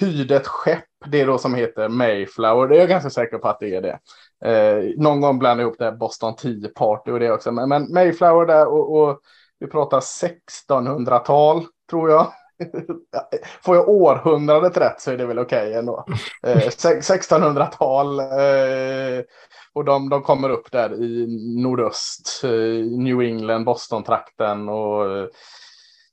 Hyrde ett skepp, det då som heter Mayflower. Det är jag ganska säker på att det är det. Eh, någon gång blandade ihop det här Boston Tea Party och det också. Men, men Mayflower där och, och vi pratar 1600-tal tror jag. (laughs) Får jag århundradet rätt så är det väl okej okay ändå. Eh, 1600-tal. Eh, och de, de kommer upp där i nordöst, eh, New England, Boston-trakten och eh,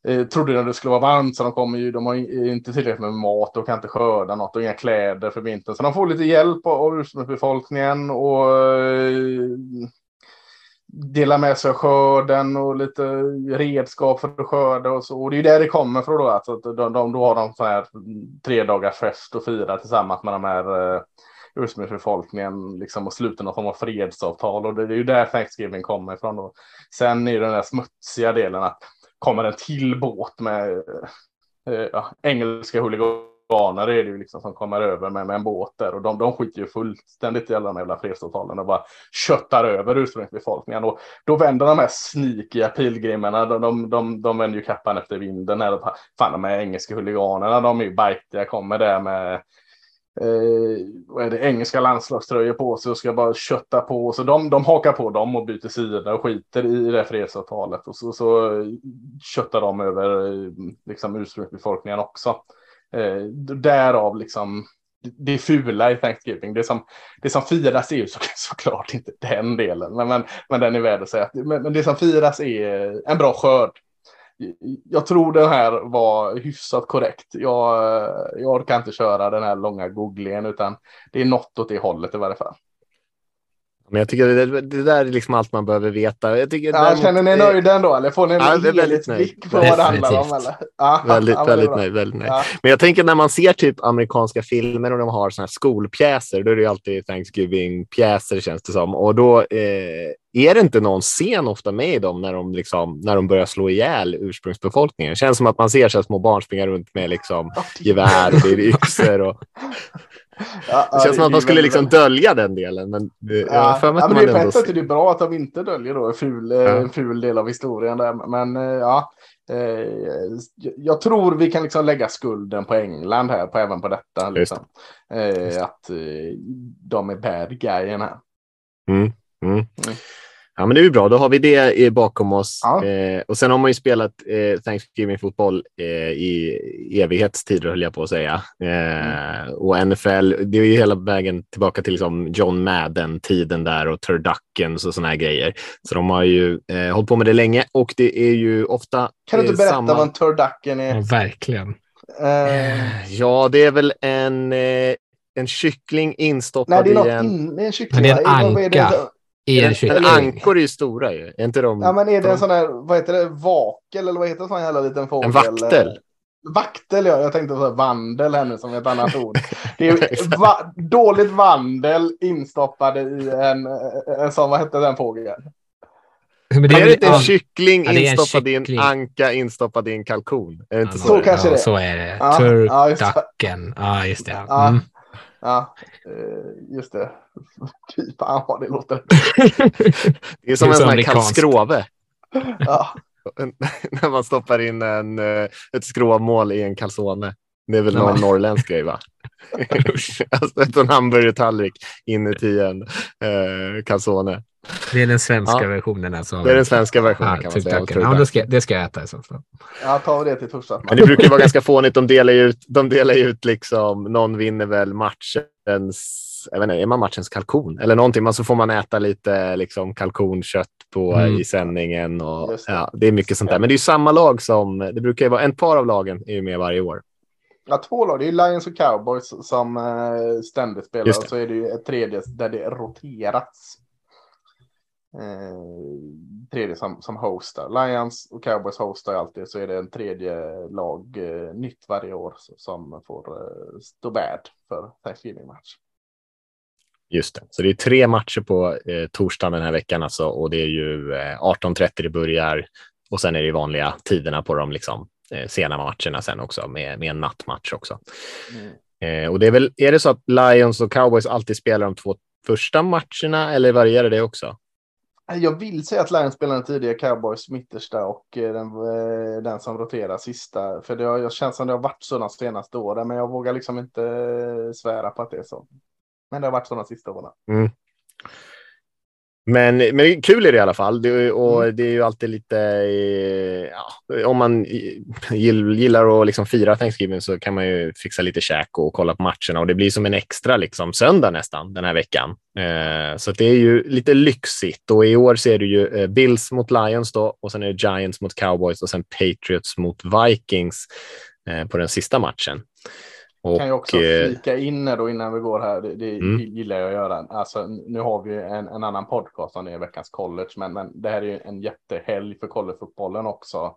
eh, trodde att det skulle vara varmt så de kommer ju, de har inte tillräckligt med mat och kan inte skörda något och inga kläder för vintern. Så de får lite hjälp av ursprungsbefolkningen och eh, delar med sig av skörden och lite redskap för att skörda och så. Och det är ju där det kommer från då, alltså att de, de, då har de så här tre dagars fest och fira tillsammans med de här eh, ursprungsbefolkningen liksom och sluter någon form av fredsavtal och det är ju där Thanksgiving kommer ifrån. Då. Sen är det den där smutsiga delen att kommer en till båt med eh, ja, engelska huliganer är det ju liksom som kommer över med, med en båt där. Och de, de skiter ju fullständigt i alla de jävla fredsavtalen och bara köttar över ursprungsbefolkningen. Och då vänder de här snikiga pilgrimerna, de, de, de, de vänder ju kappan efter vinden här. Fan, de här engelska huliganerna, de är ju bajtiga, kommer där med eh, vad är det, engelska landslagströjor på sig och ska bara kötta på. Så de, de hakar på dem och byter sida och skiter i det fredsavtalet. Och så, så köttar de över eh, liksom, ursprungsbefolkningen också. Eh, därav liksom det fula i Thanksgiving. Det som, det som firas är ju så, (laughs) såklart inte den delen, men, men, men den är värd att säga. Men, men det som firas är en bra skörd jag tror det här var hyfsat korrekt. Jag, eh, jag orkar inte köra den här långa googlingen utan det är något åt det hållet i varje fall. Men jag tycker det, det där är liksom allt man behöver veta. Jag tycker ja, däremot, känner ni er nöjda ändå? Eller får ni en ja, helhetsblick på vad det handlar om? Eller? Ja, väldigt, ja, väldigt nöjd. Väldigt nöjd. Ja. Men jag tänker när man ser typ amerikanska filmer och de har såna här skolpjäser, då är det ju alltid Thanksgiving-pjäser känns det som. Och då eh, är det inte någon scen ofta med i dem när de, liksom, när de börjar slå ihjäl ursprungsbefolkningen? Det känns som att man ser så små barn springa runt med liksom, gevär och (laughs) yxor. Och... Ja, det känns som att man skulle liksom dölja den delen. Men det, ja, ja, men det är ett sätt det är bra att de inte döljer då en ful, ja. en ful del av historien. Där. Men eh, ja, eh, jag tror vi kan liksom lägga skulden på England här, på, även på detta. Liksom. Eh, att eh, de är bad guyen här. Mm. Mm. Mm. Ja, men det är bra. Då har vi det bakom oss. Ja. Eh, och sen har man ju spelat eh, Thanksgiving-fotboll eh, i evighetstider, höll jag på att säga. Eh, mm. Och NFL, det är ju hela vägen tillbaka till liksom John Madden-tiden där och Turduckens och sådana här grejer. Så de har ju eh, hållit på med det länge och det är ju ofta Kan du inte berätta samma... vad en Turducken är? Ja, verkligen. Uh... Ja, det är väl en, en kyckling instoppad Nej, det är i en... In, det är en kyckling. Det är en anka. En ankor är ju stora ju. Är inte de, ja, men är det de... en sån här, vad heter det, vakel eller vad heter det, sån jävla liten fågel? En vaktel. Vaktel, ja. Jag tänkte så vandel här nu som ett annat ord. (laughs) Det är va dåligt vandel instoppade i en, en sån, vad hette den fågeln? Men det är, det inte en kyckling ja, instoppad i en anka instoppad i en kalkon? Är det inte ja, så? Så kanske ja, det Så är det. Ja, Turducken. Ja, just det. Mm. Ja, eh, just det. (laughs) Fy fan vad det låter. (laughs) Det är som det är en sån här kalskrove. Ja. (laughs) När man stoppar in en, eh, ett skråmål i en calzone. Det är väl någon norrländsk grej, va? Alltså, (laughs) en hamburgertallrik inuti en eh, calzone. Det är den svenska ja. versionen alltså. Det är den svenska versionen ja, kan man säga. Ja, det ska, det ska jag äta i så fall. Ja, vi det till torsdag. Men det brukar vara ganska fånigt. De delar ut, de delar ut liksom, någon vinner väl matchens jag vet inte, är man matchens kalkon eller någonting? Men så får man äta lite liksom, kalkonkött på, mm. i sändningen. Och, det. Ja, det är mycket sånt där. Men det är samma lag som, det brukar ju vara, en par av lagen är ju med varje år. Ja, två lag. Det är Lions och Cowboys som eh, ständigt spelar. Och så är det ju ett tredje där det roterats. Eh, tredje som, som hostar. Lions och Cowboys hostar alltid så är det en tredje lag eh, nytt varje år som får eh, stå värd för Thanksgiving-match. Just det, så det är tre matcher på eh, torsdagen den här veckan alltså, och det är ju eh, 18.30 det börjar och sen är det vanliga tiderna på de liksom, sena matcherna sen också med, med en nattmatch också. Mm. Eh, och det är väl, är det så att Lions och Cowboys alltid spelar de två första matcherna eller varierar det också? Jag vill säga att Lions spelar den tidiga Cowboys mittersta och eh, den, eh, den som roterar sista. För det har, jag känns som det har varit så de senaste åren, men jag vågar liksom inte svära på att det är så. Men det har varit så de sista åren. Mm. Men, men kul är det i alla fall. Det, och mm. det är ju alltid lite... Om man gillar att liksom fira Thanksgiving så kan man ju fixa lite käk och kolla på matcherna. Och det blir som en extra liksom, söndag nästan den här veckan. Eh, så det är ju lite lyxigt. Och i år ser du ju eh, Bills mot Lions då, och sen är det Giants mot Cowboys och sen Patriots mot Vikings eh, på den sista matchen. Och, kan jag också eh, flika in då innan vi går här. Det, det mm. gillar jag att göra. Alltså, nu har vi en, en annan podcast om det är veckans college, men, men det här är en jättehelg för collegefotbollen också.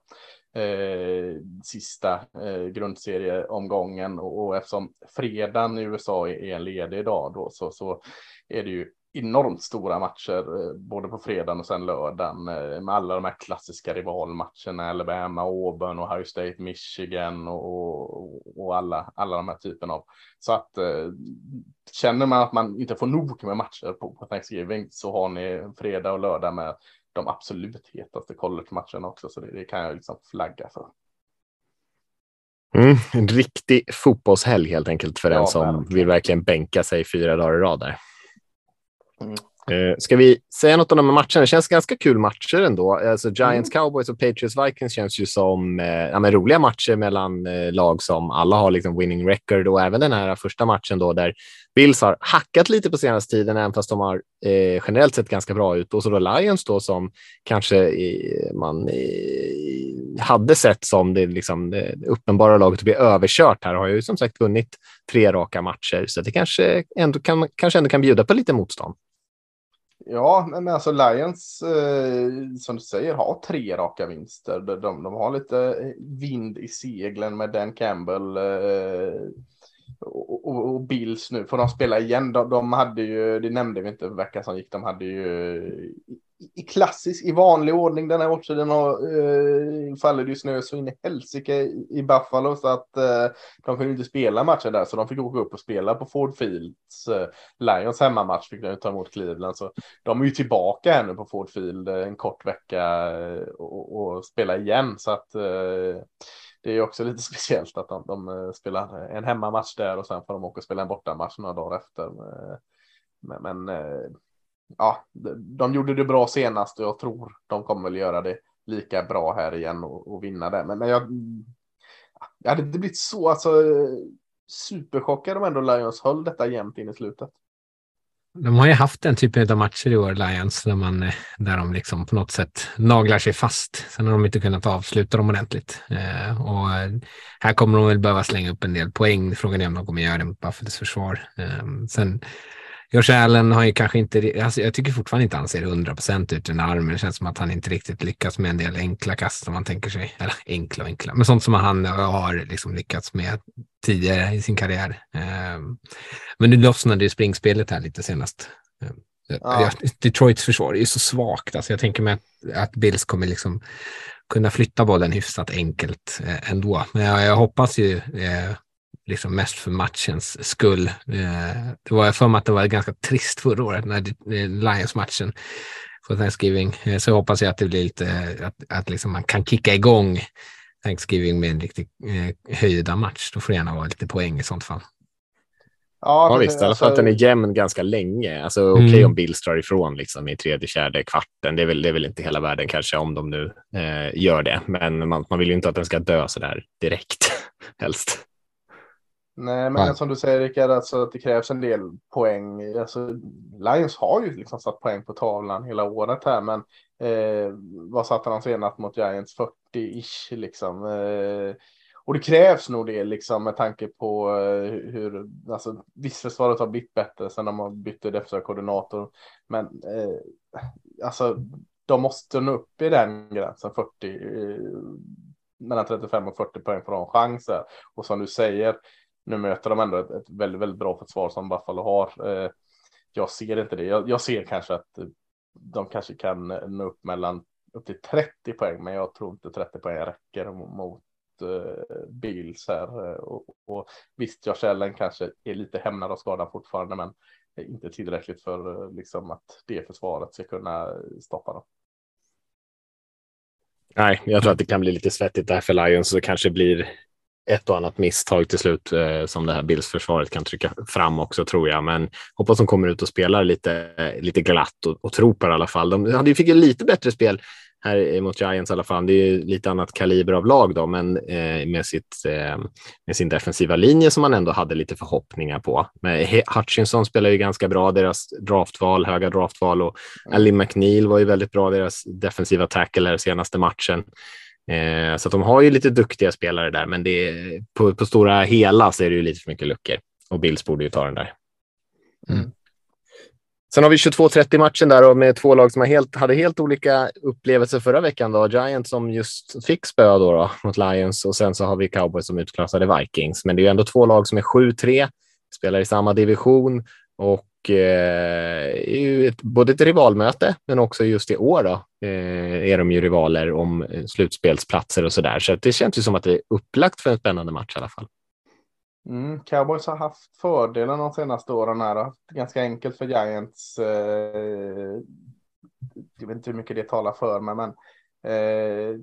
Eh, sista eh, grundserieomgången och, och eftersom fredagen i USA är, är en ledig dag då så, så är det ju enormt stora matcher, eh, både på fredagen och sen lördagen eh, med alla de här klassiska rivalmatcherna, Alabama, Auburn, Ohio State, Michigan och, och alla, alla de här typerna av. Så att eh, känner man att man inte får nog med matcher på, på Thanksgiving så har ni fredag och lördag med de absolut hetaste college-matcherna också, så det, det kan jag liksom flagga för. Mm, en riktig fotbollshelg helt enkelt för ja, den som verkligen. vill verkligen bänka sig fyra dagar i rad där. Mm. Eh, ska vi säga något om de här matcherna? Det känns ganska kul matcher ändå. Alltså Giants, mm. Cowboys och Patriots, Vikings känns ju som eh, ja, roliga matcher mellan eh, lag som alla har liksom winning record och även den här första matchen då där Bills har hackat lite på senaste tiden, även fast de har eh, generellt sett ganska bra ut. Och så då Lions då som kanske eh, man eh, hade sett som det, liksom, det uppenbara laget att bli överkört här har ju som sagt vunnit tre raka matcher, så det kanske ändå kan, kanske ändå kan bjuda på lite motstånd. Ja, men alltså Lions, eh, som du säger, har tre raka vinster. De, de, de, har lite vind i seglen med Dan Campbell eh, och, och, och, Bills nu. Får de spela igen? De, de hade ju, det nämnde vi inte veckan som gick, de hade ju i klassisk, i vanlig ordning den här årstiden har, eh, faller det snö så in i helsike i, i Buffalo så att eh, de kunde inte spela matchen där så de fick åka upp och spela på Ford Fields. Eh, Lions hemmamatch fick de ta emot Cleveland så de är ju tillbaka här nu på Ford Field eh, en kort vecka eh, och, och spela igen så att eh, det är också lite (laughs) speciellt att de, de, eh, spelar en hemmamatch där och sen får de åka och spela en bortamatch några dagar efter. Men, men ja, de gjorde det bra senast och jag tror de kommer väl göra det lika bra här igen och, och vinna det. Men, men jag, jag hade inte blivit så alltså, superchockad om ändå Lions höll detta jämnt in i slutet. De har ju haft den typen av matcher i år, Lions, där, man, eh, där de liksom på något sätt naglar sig fast. Sen har de inte kunnat avsluta dem ordentligt. Eh, och eh, här kommer de väl behöva slänga upp en del poäng. Frågan är om de kommer göra det mot Buffett's försvar. Eh, sen Josh Allen har ju kanske inte, alltså jag tycker fortfarande inte han ser 100 procent ut i armen. Det känns som att han inte riktigt lyckats med en del enkla kast som man tänker sig. Eller enkla och enkla, men sånt som han har liksom lyckats med tidigare i sin karriär. Ehm, men nu lossnade ju springspelet här lite senast. Ehm, ja. Detroits försvar är ju så svagt. Alltså jag tänker mig att, att Bills kommer liksom kunna flytta bollen hyfsat enkelt eh, ändå. Men jag, jag hoppas ju eh, liksom mest för matchens skull. Eh, det var för mig att det var ganska trist förra året när Lions-matchen på Thanksgiving. Eh, så jag hoppas jag att det blir lite, att, att liksom man kan kicka igång Thanksgiving med en riktigt eh, höjda match. Då får det gärna vara lite poäng i sånt fall. Ja, ja visst, i alla fall att den är jämn ganska länge. Alltså, mm. Okej okay, om Bills drar ifrån liksom, i tredje, fjärde kvarten. Det är, väl, det är väl inte hela världen kanske om de nu eh, gör det. Men man, man vill ju inte att den ska dö så där direkt (laughs) helst. Nej, men Nej. som du säger Rickard, alltså att det krävs en del poäng. Alltså, Lions har ju liksom satt poäng på tavlan hela året här, men eh, vad satte han senast mot Giants? 40-ish liksom. Eh, och det krävs nog det liksom med tanke på eh, hur, alltså visst försvaret har blivit bättre sen de har bytt defensiva koordinator, men eh, alltså de måste nå upp i den gränsen 40 eh, mellan 35 och 40 poäng för de chanser. Och som du säger, nu möter de ändå ett, ett väldigt, väldigt bra försvar som Buffalo har. Eh, jag ser inte det. Jag, jag, ser kanske att de kanske kan nå upp mellan upp till 30 poäng, men jag tror inte 30 poäng räcker mot eh, Bills här. Eh, och, och visst, Josh Allen kanske är lite hämnad av skadan fortfarande, men inte tillräckligt för eh, liksom att det försvaret ska kunna stoppa dem. Nej, jag tror att det kan bli lite svettigt där för Lions så det kanske blir ett och annat misstag till slut eh, som det här Bills-försvaret kan trycka fram också tror jag. Men hoppas de kommer ut och spelar lite, lite glatt och, och tror på det i alla fall. De ju fick lite bättre spel här mot Giants i alla fall. Det är ju lite annat kaliber av lag då, men eh, med, sitt, eh, med sin defensiva linje som man ändå hade lite förhoppningar på. Men Hutchinson spelar ju ganska bra, deras draftval, höga draftval och mm. Ali McNeil var ju väldigt bra, deras defensiva tackle här senaste matchen. Eh, så de har ju lite duktiga spelare där, men det är, på, på stora hela så är det ju lite för mycket luckor och Bills borde ju ta den där. Mm. Sen har vi 22-30 matchen där och med två lag som helt, hade helt olika upplevelser förra veckan. Då. Giants som just fick spö då, då, mot Lions och sen så har vi Cowboys som utklassade Vikings. Men det är ändå två lag som är 7-3, spelar i samma division och eh, ett, både ett rivalmöte, men också just i år då, eh, är de ju rivaler om eh, slutspelsplatser och så där. Så det känns ju som att det är upplagt för en spännande match i alla fall. Mm, Cowboys har haft fördelen de senaste åren här. Haft ganska enkelt för Giants. Eh, jag vet inte hur mycket det talar för mig, men eh,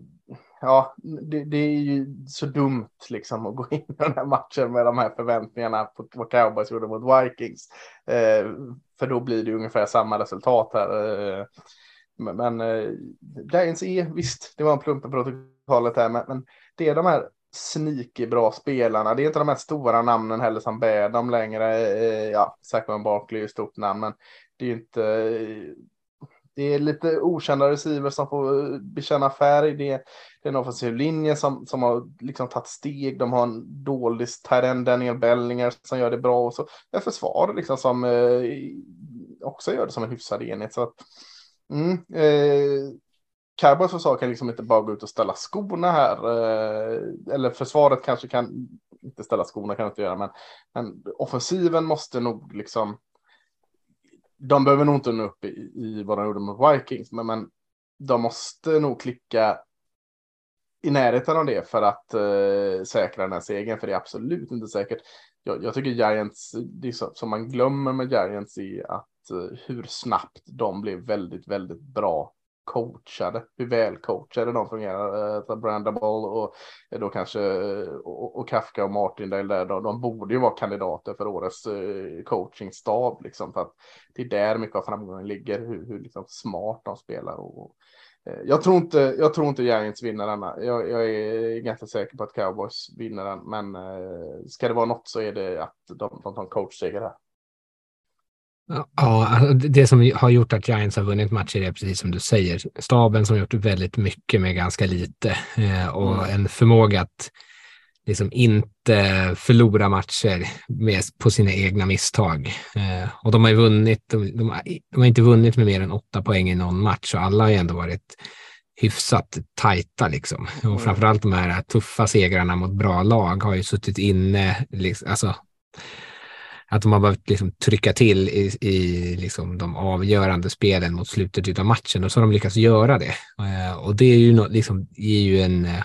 ja, det, det, är ju så dumt liksom att gå in i den här matchen med de här förväntningarna på vad Cowboys gjorde mot Vikings. Eh, för då blir det ungefär samma resultat här. Eh, men eh, Giants är visst, det var en plump i protokollet här, men, men det är de här sneaky bra spelarna. Det är inte de här stora namnen heller som bär dem längre. Eh, ja, Saquon Barkley är ett stort namn, men det är inte eh, det är lite okända receivers som får eh, bekänna färg. Det är, det är en offensiv linje som, som har liksom tagit steg. De har en dålig tight Daniel Bellinger som gör det bra. Och så ett försvar liksom som eh, också gör det som en hyfsad enhet. Så att, mm, eh, Cowboys försvar kan liksom inte bara gå ut och ställa skorna här. Eh, eller försvaret kanske kan inte ställa skorna kan inte göra, men, men offensiven måste nog liksom de behöver nog inte nå upp i, i vad de gjorde mot Vikings, men, men de måste nog klicka i närheten av det för att eh, säkra den här segern, för det är absolut inte säkert. Jag, jag tycker Giants, det så, som man glömmer med Giants är att eh, hur snabbt de blev väldigt, väldigt bra coachade, hur väl coachade de eh, fungerar. Brandon Ball och eh, då kanske eh, och, och Kafka och Martin där, de, de borde ju vara kandidater för årets coachingstab liksom för att det är där mycket av framgången ligger, hur, hur liksom smart de spelar och, jag tror inte, jag tror inte Giants vinner denna. Jag, jag, är ganska säker på att Cowboys vinner den, men ska det vara något så är det att de, de tar en coachseger här. Ja, alltså, det som har gjort att Giants har vunnit matcher är precis som du säger. Staben som har gjort väldigt mycket med ganska lite eh, och mm. en förmåga att liksom inte förlora matcher med, på sina egna misstag. Eh, och de har ju vunnit, de, de, de, har inte vunnit med mer än åtta poäng i någon match och alla har ju ändå varit hyfsat tajta liksom. Och mm. framförallt de här tuffa segrarna mot bra lag har ju suttit inne, liksom, alltså att de har behövt liksom trycka till i, i liksom de avgörande spelen mot slutet av matchen och så har de lyckats göra det. Eh, och det är ju, no, liksom, är ju en eh,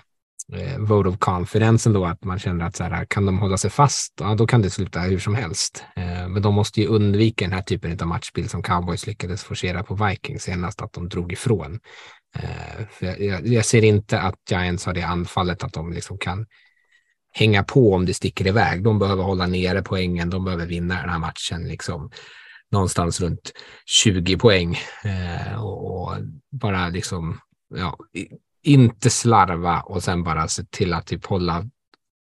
eh vote of confidence då, att man känner att så här, kan de hålla sig fast, ja, då kan det sluta hur som helst. Eh, men de måste ju undvika den här typen av matchbild som cowboys lyckades forcera på Vikings senast, att de drog ifrån. Eh, jag, jag, ser inte att Giants har det anfallet att de liksom kan hänga på om det sticker iväg. De behöver hålla nere poängen, de behöver vinna den här matchen liksom någonstans runt 20 poäng eh, och, och, bara liksom ja, inte slarva och sen bara se till att typ hålla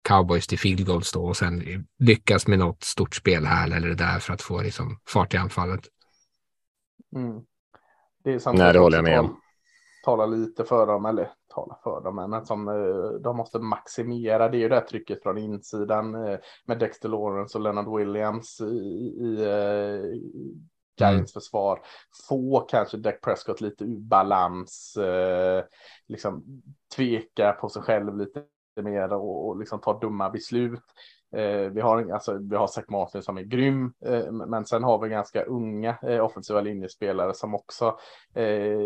cowboys till field goals då och sen lyckas med något stort spel här eller där för att få liksom fart i anfallet. Mm. Det är Nej, det håller jag med om. Tala lite för dem, eller tala för dem, men som eh, de måste maximera. Det är ju det trycket från insidan eh, med Dexter Lawrence och Leonard Williams i, i, eh, Giants mm. försvar. Få kanske Dak Prescott lite ur balans, liksom tveka på sig själv lite mer och, och liksom ta dumma beslut. Eh, vi, har, alltså, vi har Zach Martin som är grym, eh, men sen har vi ganska unga eh, offensiva linjespelare som också eh,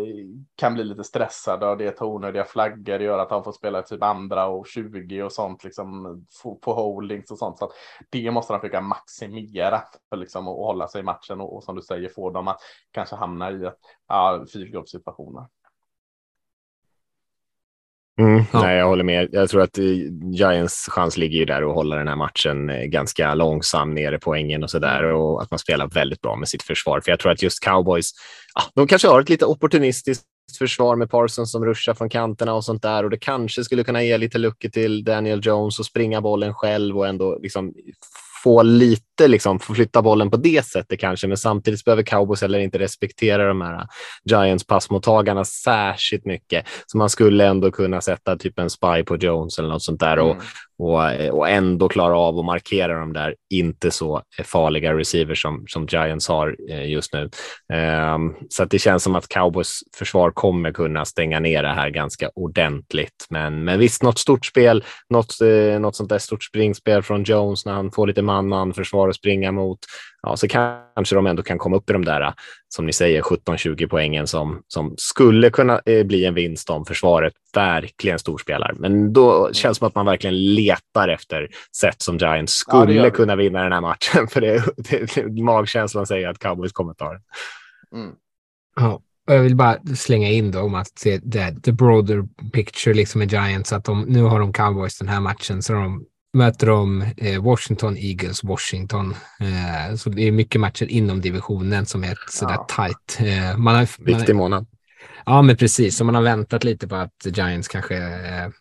kan bli lite stressade av det, tar onödiga flaggor, gör att de får spela typ andra och 20 och sånt, liksom på holdings och sånt. Så att det måste de försöka maximera för liksom att hålla sig i matchen och, och som du säger få dem att kanske hamna i ja, fyrgruppssituationer. Mm, ja. Nej, jag håller med. Jag tror att eh, Giants chans ligger ju där att hålla den här matchen eh, ganska långsam nere poängen och så där och att man spelar väldigt bra med sitt försvar. För jag tror att just cowboys, ah, de kanske har ett lite opportunistiskt försvar med Parsons som ruschar från kanterna och sånt där och det kanske skulle kunna ge lite luckor till Daniel Jones och springa bollen själv och ändå liksom få lite, liksom, få flytta bollen på det sättet kanske, men samtidigt behöver cowboys heller inte respektera de här Giants passmottagarna särskilt mycket. Så man skulle ändå kunna sätta typ en spy på Jones eller något sånt där och, mm och, eh, och ändå klara av att markera de där inte så farliga receivers som, som Giants har eh, just nu. Um, så att det känns som att cowboys försvar kommer kunna stänga ner det här ganska ordentligt. Men, men visst, något stort spel, något, eh, något sånt där stort springspel från Jones när han får lite man-man försvar att springa mot, ja, så kanske de ändå kan komma upp i de där, som ni säger, 17-20 poängen som, som skulle kunna eh, bli en vinst om försvaret verkligen storspelar. Men då känns det som att man verkligen letar efter sätt som Giants skulle ja, kunna vinna den här matchen, (laughs) för det, det, det, magkänslan säger att Cowboys kommer ta den. Mm. Ja. Jag vill bara slänga in då om att se the, the broader picture liksom med Giants, att de, nu har de Cowboys den här matchen, så de möter de eh, Washington Eagles, Washington. Eh, så det är mycket matcher inom divisionen som är sådär ja. tight. Eh, man har, Viktig månad. Ja, men precis. Så man har väntat lite på att Giants kanske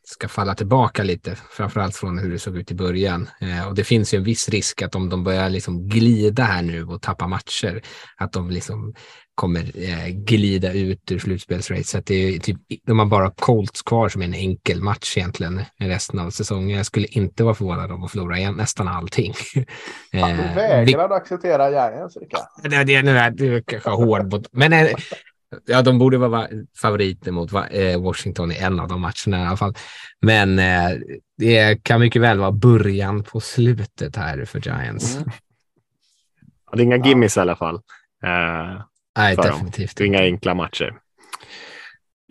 ska falla tillbaka lite, framförallt från hur det såg ut i början. Och det finns ju en viss risk att om de börjar liksom glida här nu och tappa matcher, att de liksom kommer eh, glida ut ur slutspelsracet. Det är typ, de har bara Colts kvar som är en enkel match egentligen resten av säsongen. Jag skulle inte vara förvånad om att förlora igen nästan allting. (laughs) eh, du vägrar vi... acceptera Giants, Rickard. Det, det, nu är du kanske hård mot, men eh, ja, de borde vara favoriter mot Washington i en av de matcherna i alla fall. Men eh, det kan mycket väl vara början på slutet här för Giants. Mm. Ja, det är inga gimmis i alla fall. Uh, Nej, definitivt Det är inga enkla matcher.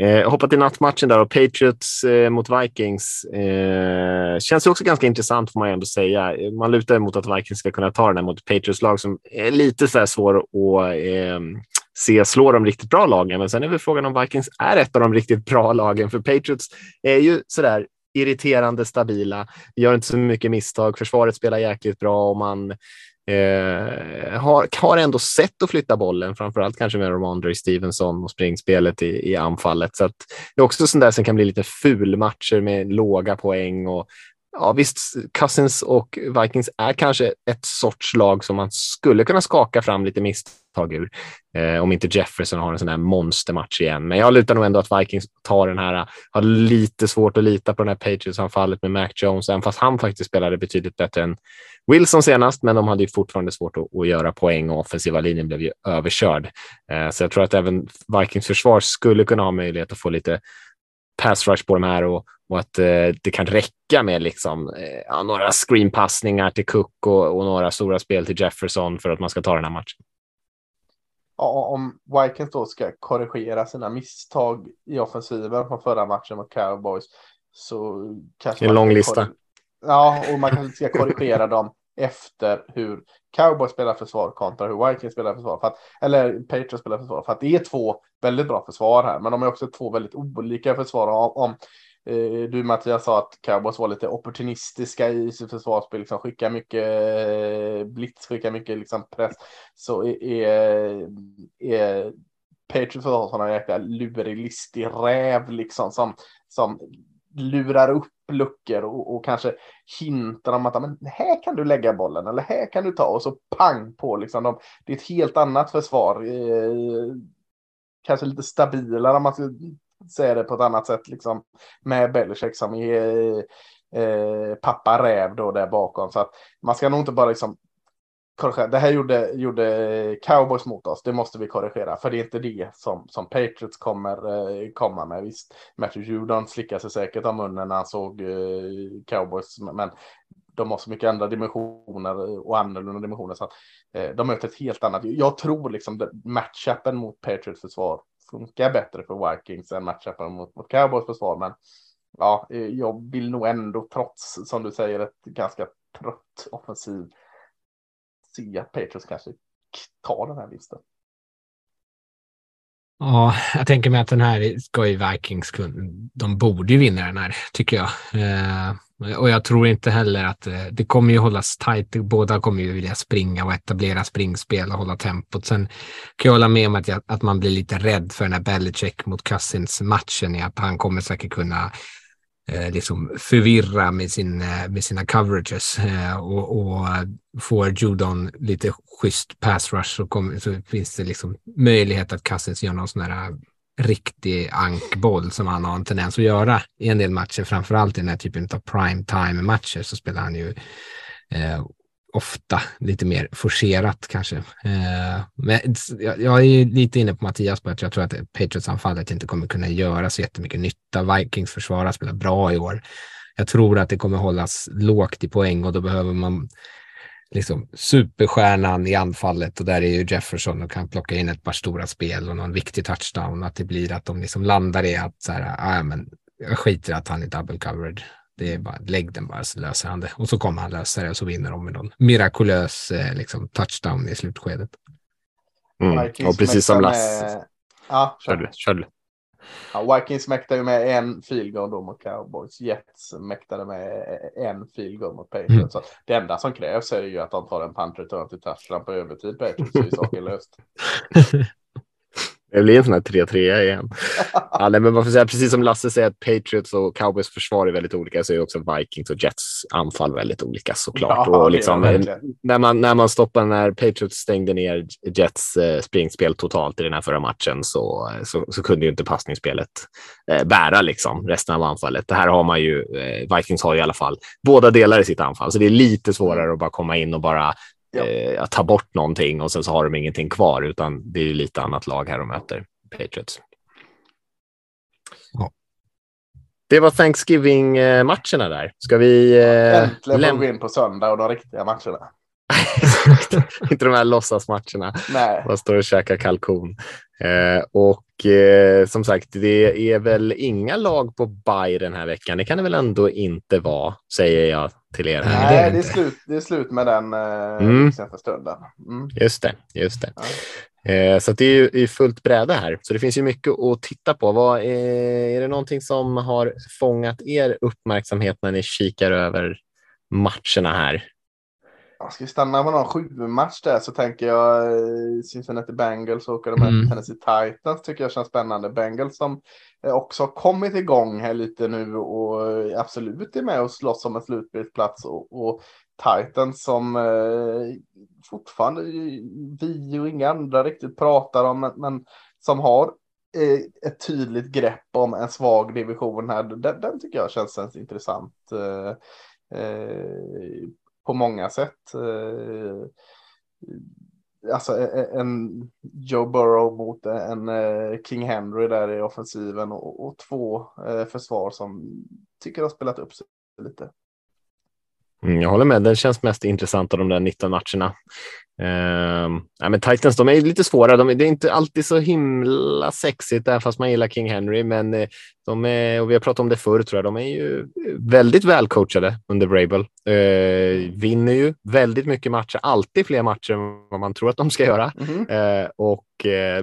Eh, hoppa till nattmatchen där och Patriots eh, mot Vikings. Eh, känns också ganska intressant får man ändå säga. Man lutar emot att Vikings ska kunna ta den här mot Patriots lag som är lite så här svår att eh, se slå de riktigt bra lagen. Men sen är väl frågan om Vikings är ett av de riktigt bra lagen, för Patriots är ju sådär irriterande stabila, gör inte så mycket misstag, försvaret spelar jäkligt bra och man Eh, har, har ändå sett att flytta bollen, framförallt kanske med Romandre Stevenson och springspelet i, i anfallet. Så att det är också sånt där som kan bli lite fulmatcher med låga poäng och ja, visst, Cousins och Vikings är kanske ett sorts lag som man skulle kunna skaka fram lite misstag ur. Eh, om inte Jefferson har en sån här monstermatch igen. Men jag lutar nog ändå att Vikings tar den här, har lite svårt att lita på den här Patriots-anfallet med Mac Jones, även fast han faktiskt spelade betydligt bättre än Wilson senast, men de hade ju fortfarande svårt att, att göra poäng och offensiva linjen blev ju överkörd. Eh, så jag tror att även Vikings försvar skulle kunna ha möjlighet att få lite pass rush på de här och, och att eh, det kan räcka med liksom, eh, ja, några screenpassningar till Cook och, och, några stora spel till Jefferson för att man ska ta den här matchen. Ja, om Vikings då ska korrigera sina misstag i offensiven från förra matchen mot Cowboys så kanske en lång lista. Ja, och man kanske ska korrigera dem efter hur Cowboys spelar försvar kontra hur Vikings spelar försvar. För att, eller Patriots spelar försvar. För att det är två väldigt bra försvar här. Men de är också två väldigt olika försvar. Om, Eh, du Mattias sa att Cowboys var lite opportunistiska i sitt försvarsspel. Liksom skickar mycket eh, blitz, skickar mycket liksom, press. Så är, är, Patriots försvar sådana jäkla lurig, listig räv liksom. Som, som lurar upp luckor och, och, kanske hintar om att men här kan du lägga bollen eller här kan du ta och så pang på liksom. De, det är ett helt annat försvar. Eh, kanske lite stabilare om man ska säga det på ett annat sätt liksom med Belichick som är eh, pappa räv då där bakom. Så att man ska nog inte bara liksom korrigera. Det här gjorde, gjorde cowboys mot oss. Det måste vi korrigera. För det är inte det som, som Patriots kommer eh, komma med. Visst, Matthew Judon slickade sig säkert av munnen när han såg eh, cowboys. Men de har så mycket andra dimensioner eh, och annorlunda dimensioner. Så att, eh, de möter ett helt annat. Jag tror liksom matchupen mot Patriots försvar funkar bättre för Vikings än matchen mot, mot Cowboys försvar. Men ja, eh, jag vill nog ändå trots, som du säger, ett ganska trött offensiv se att Patriots kanske tar den här vinsten. Ja, jag tänker mig att den här ska ju Vikings De borde ju vinna den här, tycker jag. Eh, och jag tror inte heller att eh, det kommer ju hållas tajt. Båda kommer ju vilja springa och etablera springspel och hålla tempot. Sen kan jag hålla med om att, jag, att man blir lite rädd för den här Belichick mot Cousins matchen att han kommer säkert kunna Eh, liksom förvirra med, sin, eh, med sina coverages eh, och, och får Judon lite schysst pass rush så, kommer, så finns det liksom möjlighet att Cousins gör någon sån här riktig ankboll som han har en tendens att göra i en del matcher, framförallt i den här typen av prime time matcher så spelar han ju eh, ofta lite mer forcerat kanske. Eh, men jag, jag är lite inne på Mattias på att jag tror att Patriots-anfallet inte kommer kunna göra så jättemycket nytta. Vikings försvara spelar bra i år. Jag tror att det kommer hållas lågt i poäng och då behöver man liksom superstjärnan i anfallet och där är ju Jefferson och kan plocka in ett par stora spel och någon viktig touchdown. Att det blir att de liksom landar i att så här, ah, men jag skiter i att han är double covered. Det är bara, lägg den bara så löser han det. Och så kommer han lösa det och så vinner de med någon mirakulös eh, liksom, touchdown i slutskedet. Mm. Och precis som Lasse. Ja, kör du. Kör du. Ja, Vikings mäktade med en field goal då mot Cowboys. Jets mäktade med en field goal mot Patriots. Mm. Så det enda som krävs är ju att de tar en punt return till touchdown på övertid Patriots så är saken löst. (laughs) Det blir en sån här 3-3 igen. (laughs) ja, nej, men man får säga, precis som Lasse säger att Patriots och Cowboys försvar är väldigt olika så är också Vikings och Jets anfall väldigt olika såklart. Ja, och liksom, när, man, när man stoppar när Patriots stängde ner Jets eh, springspel totalt i den här förra matchen så, så, så kunde ju inte passningsspelet eh, bära liksom resten av anfallet. Det här har man ju, eh, Vikings har i alla fall båda delar i sitt anfall, så det är lite svårare att bara komma in och bara ja. eh, ta bort någonting och sen så har de ingenting kvar, utan det är ju lite annat lag här de möter Patriots. Ja. Det var Thanksgiving-matcherna där. Ska vi... Eh, Äntligen får vi in på söndag och de riktiga matcherna. (laughs) inte de här låtsasmatcherna. Nej. Man står och käkar kalkon. Eh, och eh, som sagt, det är väl inga lag på Bay den här veckan. Det kan det väl ändå inte vara, säger jag till er. Här. Nej, det är, slut, det är slut med den eh, mm. senaste stunden. Mm. Just det, just det. Ja. Eh, så det är ju fullt bräde här, så det finns ju mycket att titta på. Vad är, är det någonting som har fångat er uppmärksamhet när ni kikar över matcherna här? Ska vi stanna med någon sju-match där så tänker jag eh, Cincinnati Bengals och åka med mm. Tennessee Titans tycker jag känns spännande. Bengals som eh, också har kommit igång här lite nu och absolut är med och slåss om en slutspelsplats och, och Titans som eh, fortfarande vi och inga andra riktigt pratar om, men, men som har eh, ett tydligt grepp om en svag division här. Den, den tycker jag känns intressant. Eh, eh på många sätt. Eh, alltså e- e- en Joe Burrow mot en eh, King Henry där i offensiven och, och två eh, försvar som tycker har spelat upp sig lite. Mm, jag håller med. Den känns mest intressant av de där 19 matcherna. Uh, ja, men Titans de är lite svåra. De, det är inte alltid så himla sexigt, även fast man gillar King Henry. Men eh, de är, och vi har pratat om det förr, tror jag, de är ju väldigt välcoachade under Vrabel. Uh, vinner ju väldigt mycket matcher, alltid fler matcher än vad man tror att de ska göra. Mm -hmm. uh, och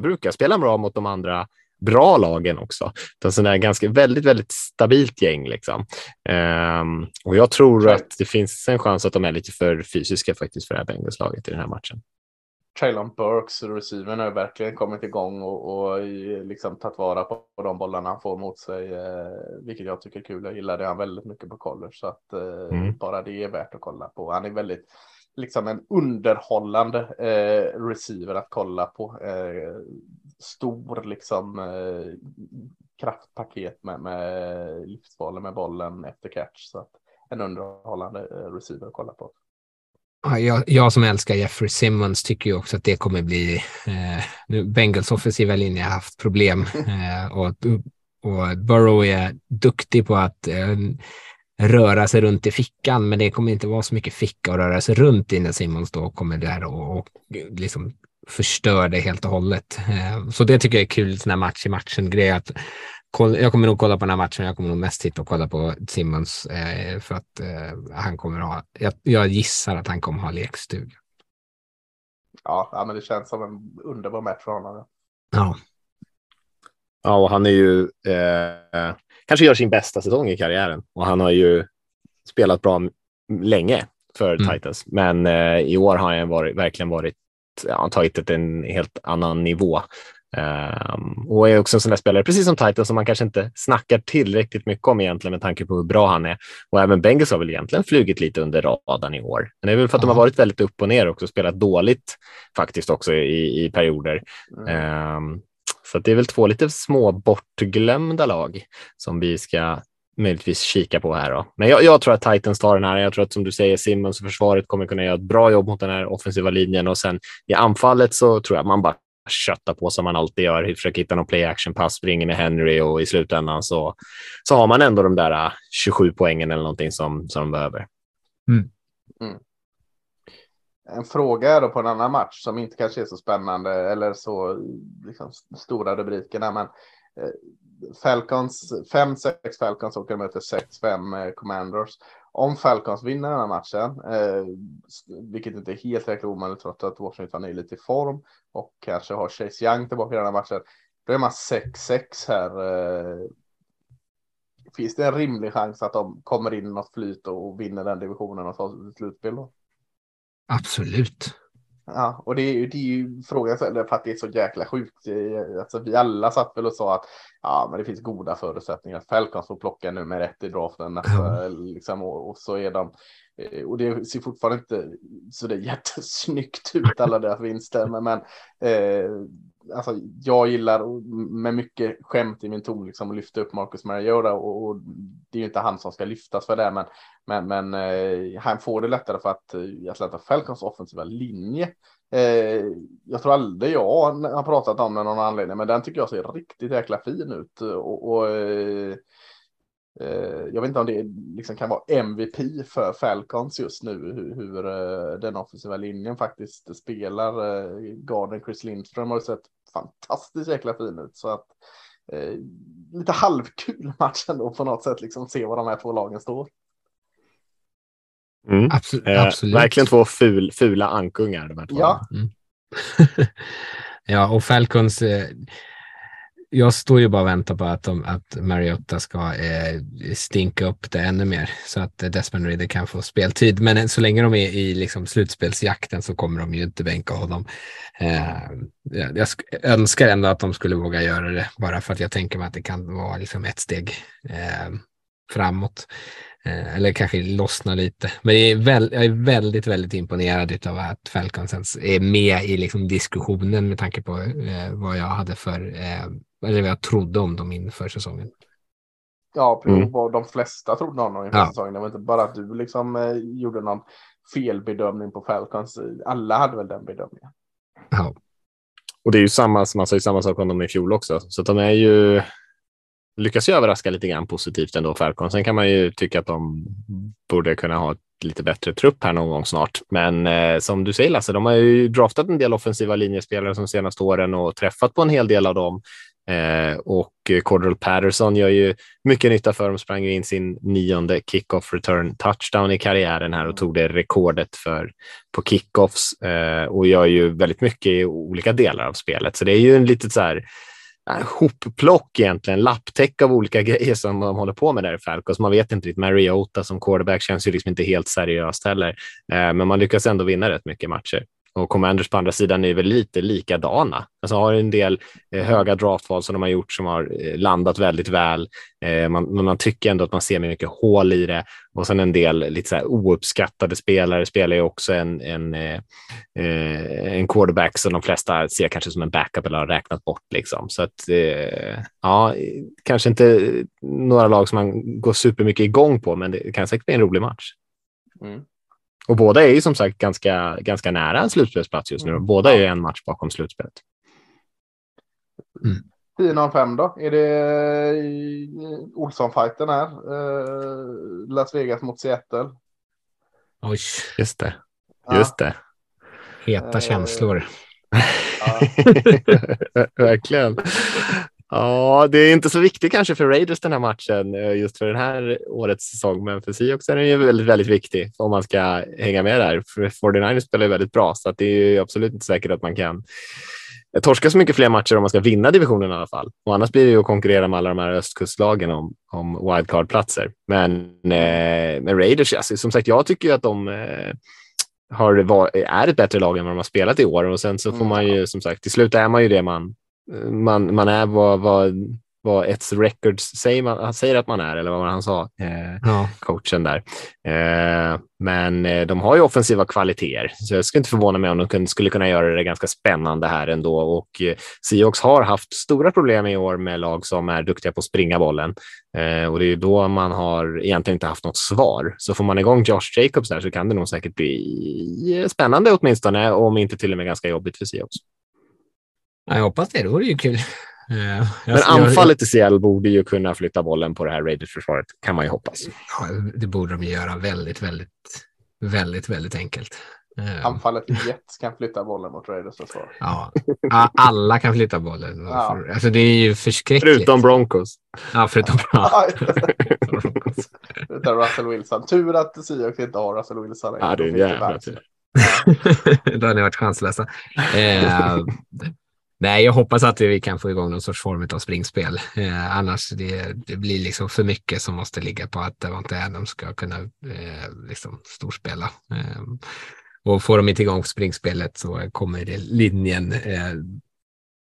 brukar spela bra mot de andra bra lagen också. Utan sådär ganska väldigt, väldigt stabilt gäng liksom. Um, och jag tror att det finns en chans att de är lite för fysiska faktiskt för det här Bengals-laget i den här matchen. Traylon Burks, receivern, har verkligen kommit igång och, och liksom tagit vara på de bollarna han får mot sig, eh, vilket jag tycker är kul. Jag gillade han väldigt mycket på college, så att eh, mm. bara det är värt att kolla på. Han är väldigt liksom en underhållande eh, receiver att kolla på. Eh, stor liksom eh, kraftpaket med, med livsfarlig med bollen efter catch. Så att en underhållande eh, receiver att kolla på. jag, jag, som älskar Jeffrey Simmons tycker ju också att det kommer bli, eh, nu Bengals offensiva linje har haft problem (laughs) eh, och, och Burrow är duktig på att eh, röra sig runt i fickan, men det kommer inte vara så mycket ficka att röra sig runt i när Simmons då kommer där och, och liksom förstör det helt och hållet. Eh, så det tycker jag är kul, sån här match i matchen-grej. Att jag kommer nog kolla på den här matchen, jag kommer nog mest titta och kolla på Simmons eh, för att eh, han kommer ha, jag, gissar att han kommer ha lekstuga. Ja, ja, men det känns som en underbar match för honom. Ja. Ja, och han är ju eh, kanske gör sin bästa säsong i karriären och han har ju spelat bra länge för mm. Titans, men eh, i år har han varit, verkligen varit ja, tagit det till en helt annan nivå. Um, och är också en sån där spelare, precis som Titan, som man kanske inte snackar tillräckligt mycket om egentligen med tanke på hur bra han är. Och även Bengals har väl egentligen flugit lite under radarn i år. Men det är väl för att mm. de har varit väldigt upp och ner och spelat dåligt faktiskt också i, i perioder. Mm. Um, så det är väl två lite små bortglömda lag som vi ska möjligtvis kika på här. Då. Men jag, jag, tror att Titans tar den här. Jag tror att som du säger, Simmons och försvaret kommer kunna göra ett bra jobb mot den här offensiva linjen och sen i anfallet så tror jag man bara köttar på som man alltid gör, försöker hitta någon play action pass, springer med Henry och i slutändan så, så har man ändå de där 27 äh, poängen eller någonting som, som de behöver. Mm. Mm. En fråga då på en annan match som inte kanske är så spännande eller så liksom, stora rubrikerna, men eh, Falcons, 5-6 Falcons åker möter 6-5 eh, Commanders. Om Falcons vinner den här matchen, eh, vilket inte är helt jäkla omöjligt trots att Washington är lite i form och kanske har Chase Young tillbaka i den här matchen, då är man 6-6 här. Eh, finns det en rimlig chans att de kommer in i något flyt och vinner den divisionen och tar slutspel då? Absolut. Ja, och det är ju, det är ju frågan för att det är så jäkla sjukt. Alltså, vi alla satt väl och sa att ja, men det finns goda förutsättningar Falcons får plocka nummer ett i draften mm. liksom, och, och, så är de. Eh, och det ser fortfarande inte så det är (laughs) jättesnyggt ut alla deras vinster, men, men eh, alltså, jag gillar med mycket skämt i min ton liksom att lyfta upp Marcus Mariota och, och, det är ju inte han som ska lyftas för det, men, men, men eh, han får det lättare för att eh, jag Atlanta Falcons offensiva linje. Eh, jag tror aldrig jag har pratat om den av någon anledning, men den tycker jag ser riktigt jäkla fin ut och, och eh, jag vet inte om det liksom kan vara MVP för Falcons just nu, hur, hur uh, den offensiva linjen faktiskt spelar. Uh, Garden Chris Lindström har sett fantastiskt jäkla fin ut. Så att eh, lite halvkul (laughs) match ändå på något sätt, liksom se var de här två lagen står. Mm. Absolut, eh, Verkligen två ful, fula ankungar. De här två. Ja. Mm. (laughs) Ja, och Falcons, eh, jag står ju bara och väntar på att, de, att Mariota ska eh, stinka upp det ännu mer så att Desmond Ridder kan få speltid. Men så länge de är i liksom, slutspelsjakten så kommer de ju inte bänka honom. Eh, jag önskar ändå att de skulle våga göra det bara för att jag tänker mig att det kan vara liksom, ett steg eh, framåt. Eh, eller kanske lossna lite. Men jag är, väl, jag är väldigt, väldigt imponerad av att Falcons är med i liksom diskussionen med tanke på eh, vad jag hade för, eh, eller vad jag trodde om dem inför säsongen. Ja, mm. vad de flesta trodde om dem inför ja. säsongen. Det var inte bara att du liksom eh, gjorde någon felbedömning på Falcons. Alla hade väl den bedömningen. Ja. Och det är ju samma, man sa ju samma sak om dem i fjol också. Så de är ju, lyckas ju överraska lite grann positivt ändå, Falcon. Sen kan man ju tycka att de borde kunna ha ett lite bättre trupp här någon gång snart. Men eh, som du säger Lasse, de har ju draftat en del offensiva linjespelare de senaste åren och träffat på en hel del av dem. Eh, och Cordell Patterson gör ju mycket nytta för dem, sprang ju in sin nionde kickoff return touchdown i karriären här och tog det rekordet för på kickoffs eh, och gör ju väldigt mycket i olika delar av spelet. Så det är ju en litet så här hopplock egentligen, lapptäck av olika (laughs) grejer som de håller på med där i Falcons. Man vet inte riktigt. Mariota som quarterback känns ju liksom inte helt seriöst heller, eh, men man lyckas ändå vinna rätt mycket matcher. Och Commanders på andra sidan är väl lite likadana. Alltså har en del eh, höga draftval som de har gjort som har eh, landat väldigt väl. Eh, man, men man tycker ändå att man ser mycket hål i det. Och sen en del lite så här ouppskattade spelare spelar ju också en, en, eh, eh, en quarterback som de flesta ser kanske som en backup eller har räknat bort. Liksom. Så att eh, ja, kanske inte några lag som man går supermycket igång på, men det kan säkert bli en rolig match. Mm. Och båda är ju som sagt ganska, ganska nära en slutspelsplats just nu. Mm. Båda är ju en match bakom slutspelet. Mm. 10-5 då? Är det eh, Olsson-fighten här? Eh, Las Vegas mot Seattle? Oj. Just det. Just det. Heta känslor. (laughs) (laughs) Verkligen. Ja, det är inte så viktigt kanske för Raiders den här matchen eh, just för den här årets säsong, men för Seahawks är den ju väldigt, väldigt viktig om man ska hänga med där. För 49ers spelar ju väldigt bra, så att det är ju absolut inte säkert att man kan torska så mycket fler matcher om man ska vinna divisionen i alla fall. Och annars blir det ju att konkurrera med alla de här östkustlagen om, om wildcard-platser. Men eh, med Raiders, alltså, som sagt, jag tycker ju att de eh, har, var, är ett bättre lag än vad de har spelat i år och sen så får mm. man ju som sagt, till slut är man ju det man man, man är vad, vad, vad ett records säger, man, han säger att man är, eller vad han sa, eh, ja. coachen där. Eh, men eh, de har ju offensiva kvaliteter, så jag skulle inte förvåna mig om de kunde, skulle kunna göra det ganska spännande här ändå. Och eh, Seahawks har haft stora problem i år med lag som är duktiga på att springa bollen eh, och det är då man har egentligen inte haft något svar. Så får man igång Josh Jacobs där så kan det nog säkert bli spännande åtminstone, om inte till och med ganska jobbigt för Seahawks. Jag hoppas det, det vore ju kul. (laughs) Uh, Men anfallet i Seattle borde ju kunna flytta bollen på det här Raiders-försvaret, kan man ju hoppas. Ja, det borde de göra väldigt, väldigt, väldigt, väldigt enkelt. Uh, Anfallet i Jets kan flytta bollen mot Raiders försvar. Ja, alla kan flytta bollen. Ja. Alltså det är ju förskräckligt. Förutom Broncos. Ja, förutom Broncos. (laughs) Utan Russell Wilson. Tur att Seahawks inte har Russell Wilson. Ja, det är en jävla tur. (laughs) Då har ni varit chanslösa. Eh, Nej, jag hoppas att vi kan få igång någon sorts form av springspel. Eh, annars det, det blir liksom för mycket som måste ligga på att Devante Adams ska kunna eh, liksom storspela. Eh, och får de inte igång springspelet så kommer det, linjen eh,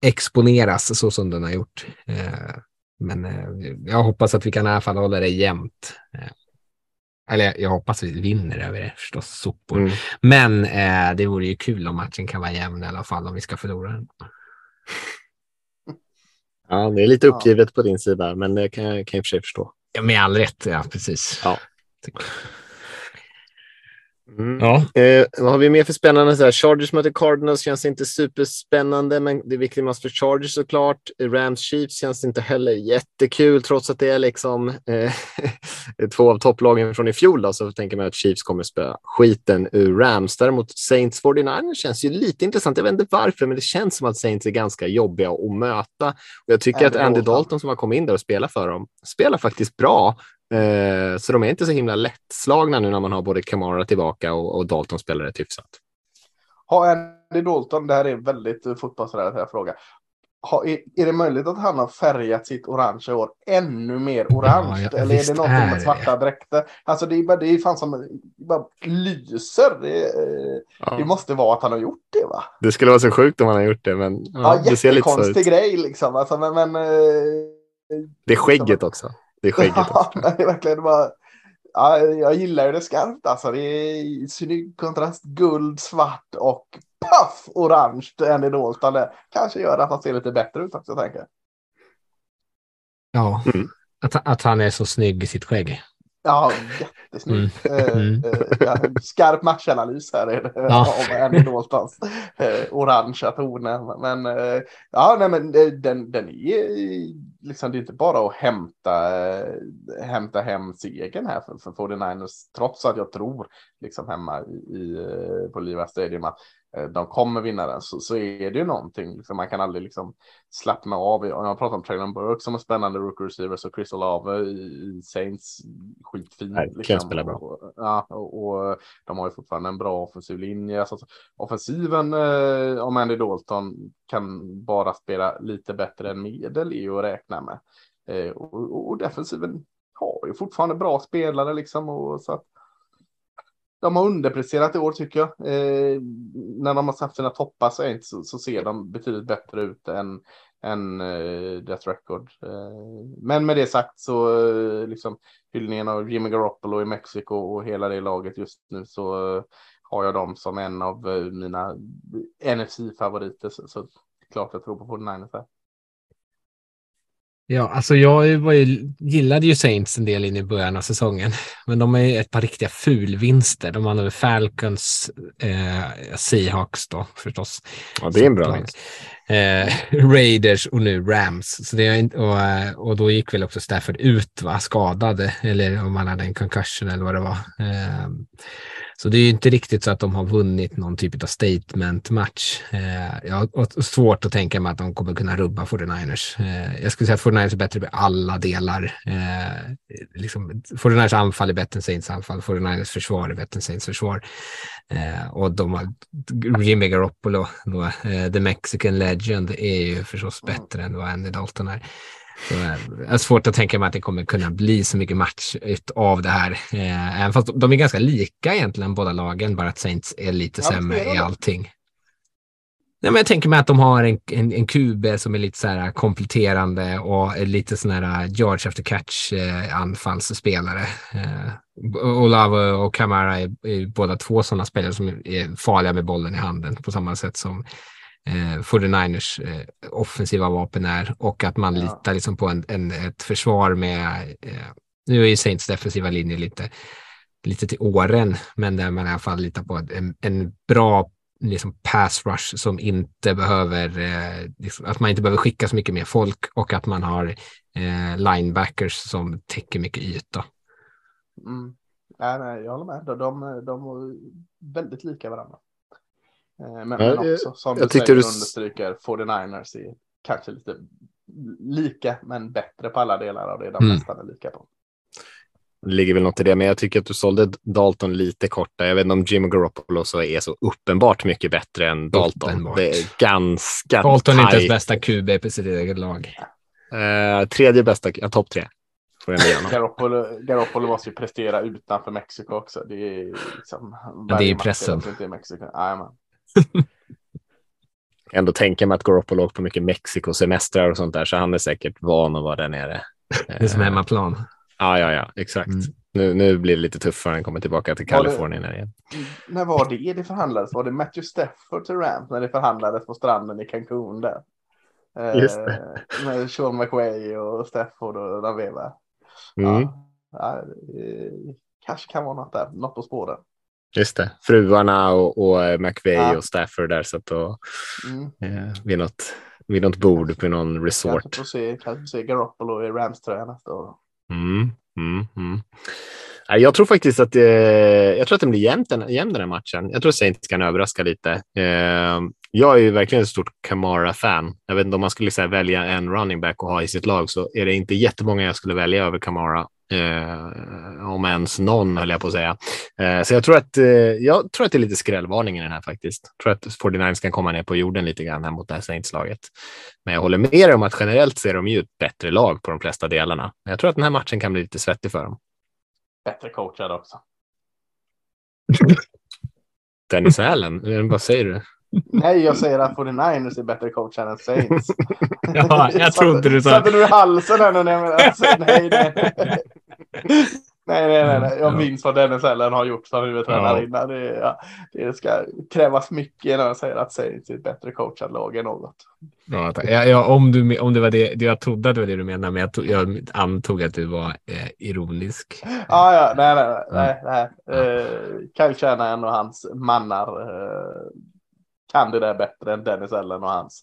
exponeras så som den har gjort. Eh, men eh, jag hoppas att vi kan i alla fall hålla det jämnt. Eh, eller jag hoppas vi vinner över det förstås, sopor. Mm. Men eh, det vore ju kul om matchen kan vara jämn i alla fall om vi ska förlora den. (laughs) Ja, det är lite uppgivet ja. på din sida, men det kan jag, kan jag i och för sig förstå. Ja, med all rätt, ja precis. Ja. Mm. Ja. Eh, vad har vi mer för spännande? Så här, Chargers möter Cardinals känns inte superspännande, men det är viktigt match för Chargers såklart. Rams Chiefs känns inte heller jättekul, trots att det är liksom eh, (laughs) två av topplagen från i fjol. Då, så tänker man att Chiefs kommer spöa skiten ur Rams. Däremot Saints 49 känns ju lite intressant. Jag vet inte varför, men det känns som att Saints är ganska jobbiga att möta. Och jag tycker att Andy Dalton som har kommit in där och spelat för dem spelar faktiskt bra. Eh, så de är inte så himla lättslagna nu när man har både Kamara tillbaka och, och Dalton spelar rätt hyfsat. Har Andy Dalton, det här är en väldigt fotbollsrelaterad fråga. Ha, är, är, det möjligt att han har färgat sitt orange år ännu mer orange? Ja, ja, eller är det något med svarta dräkter? Alltså det är bara, det är fan som det bara lyser. Det, ja. det, måste vara att han har gjort det va? Det skulle vara så sjukt om han har gjort det. Men, ja, ja det ser lite så ut. grej liksom. Alltså, men, men, eh, det är skägget också. Det är skägget också. Ja, (laughs) det är verkligen bara ja, jag gillar ju det skarpt alltså. Det är snygg kontrast, guld, svart och paff orange i Dalton. Det kanske gör att han ser lite bättre ut också, tänker jag. Ja, mm. att, att han är så snygg i sitt skägg. Ja, jättesnyggt. Mm. Eh, mm. ja, skarp matchanalys här är det, ja. om Andy Daltons eh, orangea toner. Men eh, ja, nej, men den, den är liksom, det är inte bara att hämta, eh, hämta hem segern här för, för 49ers, trots att jag tror liksom hemma i, i eh, på Liva Stadium att de kommer vinna den så, så är det ju någonting. Liksom, man kan aldrig liksom slappna av. Jag pratar om Traylon Burke som är spännande rookie receiver så Chris Olave i, Saints skitfin. Nej, liksom. spelar bra. Och, ja, och, och, de har ju fortfarande en bra offensiv linje. Alltså, offensiven eh, om Andy Dalton kan bara spela lite bättre än medel är ju att räkna med. Eh, och, och defensiven har ju fortfarande bra spelare liksom och så att de har underpresterat i år tycker jag. Eh, när de har haft sina toppar så, så, så ser de betydligt bättre ut än, än eh, deras record. Eh, men med det sagt så eh, liksom hyllningen av Jimmy Garoppolo i Mexiko och hela det laget just nu så eh, har jag dem som en av eh, mina NFC-favoriter. Så, så klart jag tror på 49ers här. Ja, alltså jag var ju, gillade ju Saints en del in i början av säsongen, (laughs) men de är ju ett par riktiga fulvinster. De hade Falcons, eh, Seahawks då förstås. Ja, det är en bra vinst. Eh, (laughs) Raiders och nu Rams. Så det är, och, eh, och då gick väl också Stafford ut, va? skadad, eller om han hade en concussion eller vad det var. Eh, så det är inte riktigt så att de har vunnit någon typ av statement-match. Eh, jag har svårt att tänka mig att de kommer kunna rubba 49ers. Eh, jag skulle säga att 49ers är bättre på alla delar. Eh, liksom, 49ers anfall är bättre än Saints anfall, 49ers försvar är bättre än Saints försvar. Eh, och de har Jimmy Garoppolo, då, eh, the Mexican legend, är ju förstås bättre än vad Andy Dalton är. Det är svårt att tänka mig att det kommer kunna bli så mycket match av det här. Eh, även fast de är ganska lika egentligen båda lagen, bara att Saints är lite ja, sämre i allting. Nej, men jag tänker mig att de har en, en, en QB som är lite så här kompletterande och lite sån här George after catch eh, anfallsspelare. Eh, Olave och Camara är, är båda två sådana spelare som är farliga med bollen i handen på samma sätt som eh, 49ers eh, offensiva vapen är och att man ja. litar liksom på en, en, ett försvar med, eh, nu är ju Saints defensiva linje lite, lite till åren, men där man i alla fall litar på en, en bra liksom pass rush som inte behöver, eh, liksom, att man inte behöver skicka så mycket mer folk och att man har eh, linebackers som täcker mycket yta. Mm. Nej, nej, jag håller med. De, de, de är väldigt lika varandra. Eh, men, men också som jag du säger du... understryker 49ers är kanske lite lika men bättre på alla delar av det de mm. nästan är lika på. Det ligger väl något i det, men jag tycker att du sålde Dalton lite korta. Jag vet inte om Jimmy Garoppolo så är så uppenbart mycket bättre än Dalton. Uppenbart. Det är ganska Dalton är inte ens bästa QB på sitt eget lag. Uh, tredje bästa, ja, topp tre. Garoppolo, Garoppolo måste ju prestera utanför Mexiko också. Det är liksom. Ja, det är pressen. Inte i Mexiko. Jajamän ändå tänka mig att Garoppolo åkt på mycket Mexiko-semestrar och sånt där, så han är säkert van att vara där nere. Det är som hemmaplan. Ja, ja, ja, exakt. Mm. Nu, nu blir det lite tuffare när han kommer tillbaka till Kalifornien. Det, igen. När var det det förhandlades? Var det Matthew Stafford till Rams när det förhandlades på stranden i Cancun där? Just det. Eh, med Sean McWay och Stafford och Raveva. Mm. Ja, ja, kanske kan vara något där, något på spåren. Just det, fruarna och, och eh, McVeigh ja. och Stafford där satt och mm. eh, vid, något, vid något bord på någon resort. Kanske får se, kanske se Garoppolo i Rams-tröja nästa år. Mm, mm, mm. Jag tror faktiskt att, eh, jag tror att det blir jämnt den, jämn den här matchen. Jag tror att Saints kan överraska lite. Eh, jag är ju verkligen ett stort Kamara-fan. Jag vet inte om man skulle säga, välja en running back och ha i sitt lag så är det inte jättemånga jag skulle välja över Kamara Eh, om ens någon höll jag på att säga. Eh, så jag tror, att, eh, jag tror att det är lite skrällvarning i den här faktiskt. Jag tror att 49 kan komma ner på jorden lite grann här mot det här Saints-laget. Men jag håller med dig om att generellt ser de ju ett bättre lag på de flesta delarna. Jag tror att den här matchen kan bli lite svettig för dem. Bättre coachad också. Dennis Allen, vad säger du? Nej, jag säger att 49ers är bättre coachade än Saints. (laughs) ja, jag trodde du sa. Satte du i halsen här nu när jag alltså, nej, nej. Nej, nej, nej. Jag minns vad Dennis Allen har gjort som huvudtränare ja. innan. Det, ja, det ska krävas mycket när jag säger att Saints är ett bättre coachad lag än något. Ja, ja, om, du, om det var det, jag trodde att det var det du menade, men jag, tog, jag antog att du var eh, ironisk. Ah, ja, nej, nej, nej. nej, nej. Uh, Kyle Shanahan och hans mannar uh, kan det där bättre än Dennis Allen och hans.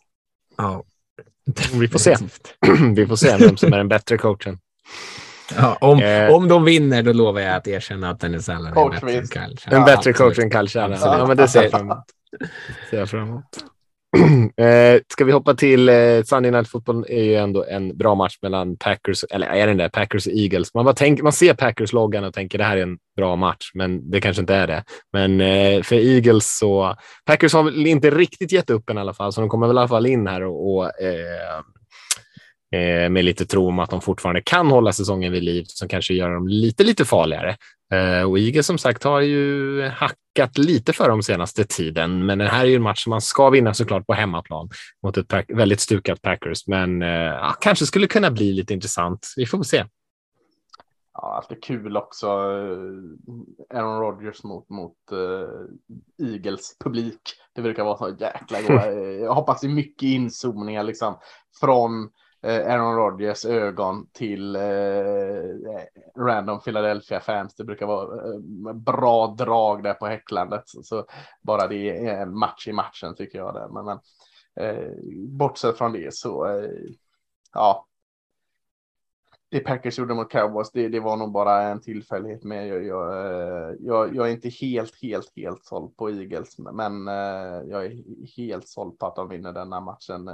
Ja, (laughs) vi får se. (clears throat) vi får se vem som är den bättre coachen. Ja, om, eh, om de vinner, då lovar jag att erkänna att Dennis Allen är bättre än Kyle En bättre coach än Kyle Shanahan. Ja, men det ser jag fram emot. Ser jag fram emot. (clears throat) eh, ska vi hoppa till eh, Sunday Night Football är ju ändå en bra match mellan Packers, eller är den där Packers och Eagles. Man, bara tänk, man ser Packers-loggan och tänker det här är en bra match, men det kanske inte är det. Men eh, för Eagles så, Packers har väl inte riktigt gett upp än i alla fall, så de kommer väl i alla fall in här och, och eh, eh, med lite tro om att de fortfarande kan hålla säsongen vid liv som kanske gör dem lite, lite farligare. Eh, och Eagles som sagt har ju hackat lite för dem senaste tiden, men det här är ju en match som man ska vinna såklart på hemmaplan mot ett väldigt stukat Packers, men eh, kanske skulle kunna bli lite intressant. Vi får se. Ja, alltid kul också. Eh, Aaron Rodgers mot, mot uh, Eagles publik. Det brukar vara så jäkla goda. (laughs) Jag hoppas det är mycket inzoomningar liksom från Eh, Aaron Rodgers ögon till eh, random Philadelphia fans. Det brukar vara eh, bra drag där på häcklandet. Så bara det är en match i matchen tycker jag. Det. Men, men eh, bortsett från det så, eh, ja. Det Packers gjorde mot Cowboys, det, det var nog bara en tillfällighet. Men jag, jag, eh, jag, jag, är inte helt, helt, helt såld på Eagles. Men eh, jag är helt såld på att de vinner denna matchen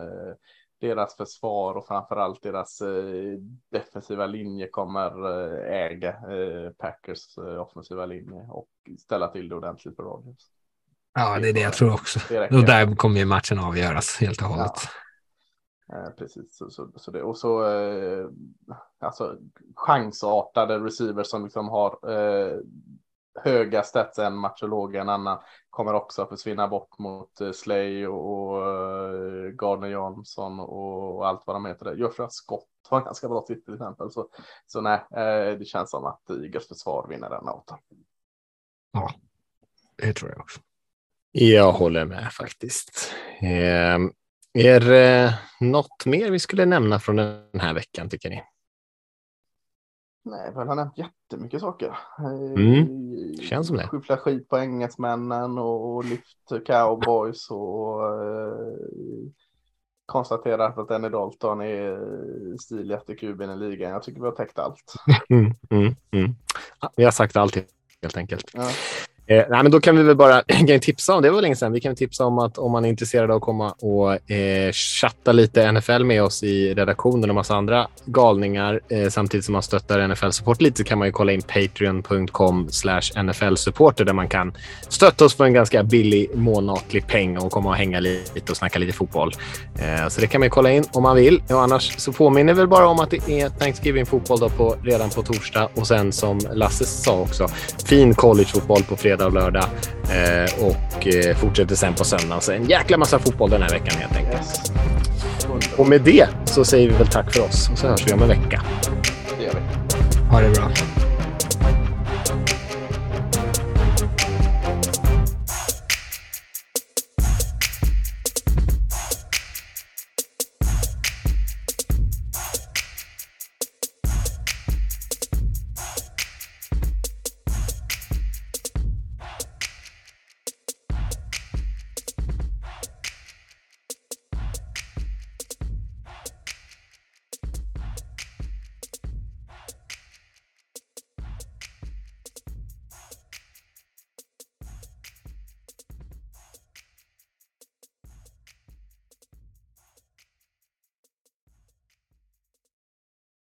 deras försvar och framförallt deras eh, defensiva linje kommer eh, äga eh, Packers offensiva linje och ställa till det ordentligt för Rodgers. Ja, det är det jag tror också. Och där kommer ju matchen avgöras helt och hållet. Ja. precis, så, så, så, det, och så alltså chansartade receivers som liksom har höga stats en match och låga en annan kommer också att försvinna bort mot eh, Slay och, uh, Gardner Johnson och, allt vad de heter. Joshua Scott har ganska bra titel till exempel. Så, så nej, uh, det känns som att Eagles försvar vinner den åter. Ja, det tror jag också. Jag håller med faktiskt. Eh, är det något mer vi skulle nämna från den här veckan tycker ni? Nej, väl har nämnt jättemycket saker. Mm. Känns som det. Skyffla skit på engelsmännen och lyft cowboys och eh, konstaterat att Danny Dalton är stiligast i kuben i ligan. Jag tycker vi har täckt allt. (laughs) Mm, mm, mm. vi har sagt allt helt enkelt. Ja. Eh, nej, men då kan vi väl bara (clears throat) kan tipsa om, det var länge sedan, vi kan tipsa om att om man är intresserad av att komma och eh, chatta lite NFL med oss i redaktionen och massa andra galningar eh, samtidigt som man stöttar NFL-support lite så kan man ju kolla in patreon.com NFL-supporter där man kan stötta oss för en ganska billig månatlig peng och komma och hänga lite och snacka lite fotboll. Eh, så det kan man ju kolla in om man vill. Och annars så påminner vi bara om att det är Thanksgiving fotboll på, redan på torsdag och sen som Lasse sa också, fin collegefotboll på fredag fredag och lördag. Eh, och eh, fortsätter sen på söndag. Så en jäkla massa fotboll den här veckan helt enkelt. Yes. Och med det så säger vi väl tack för oss och så hörs vi om en vecka. Det gör vi. Ha det bra.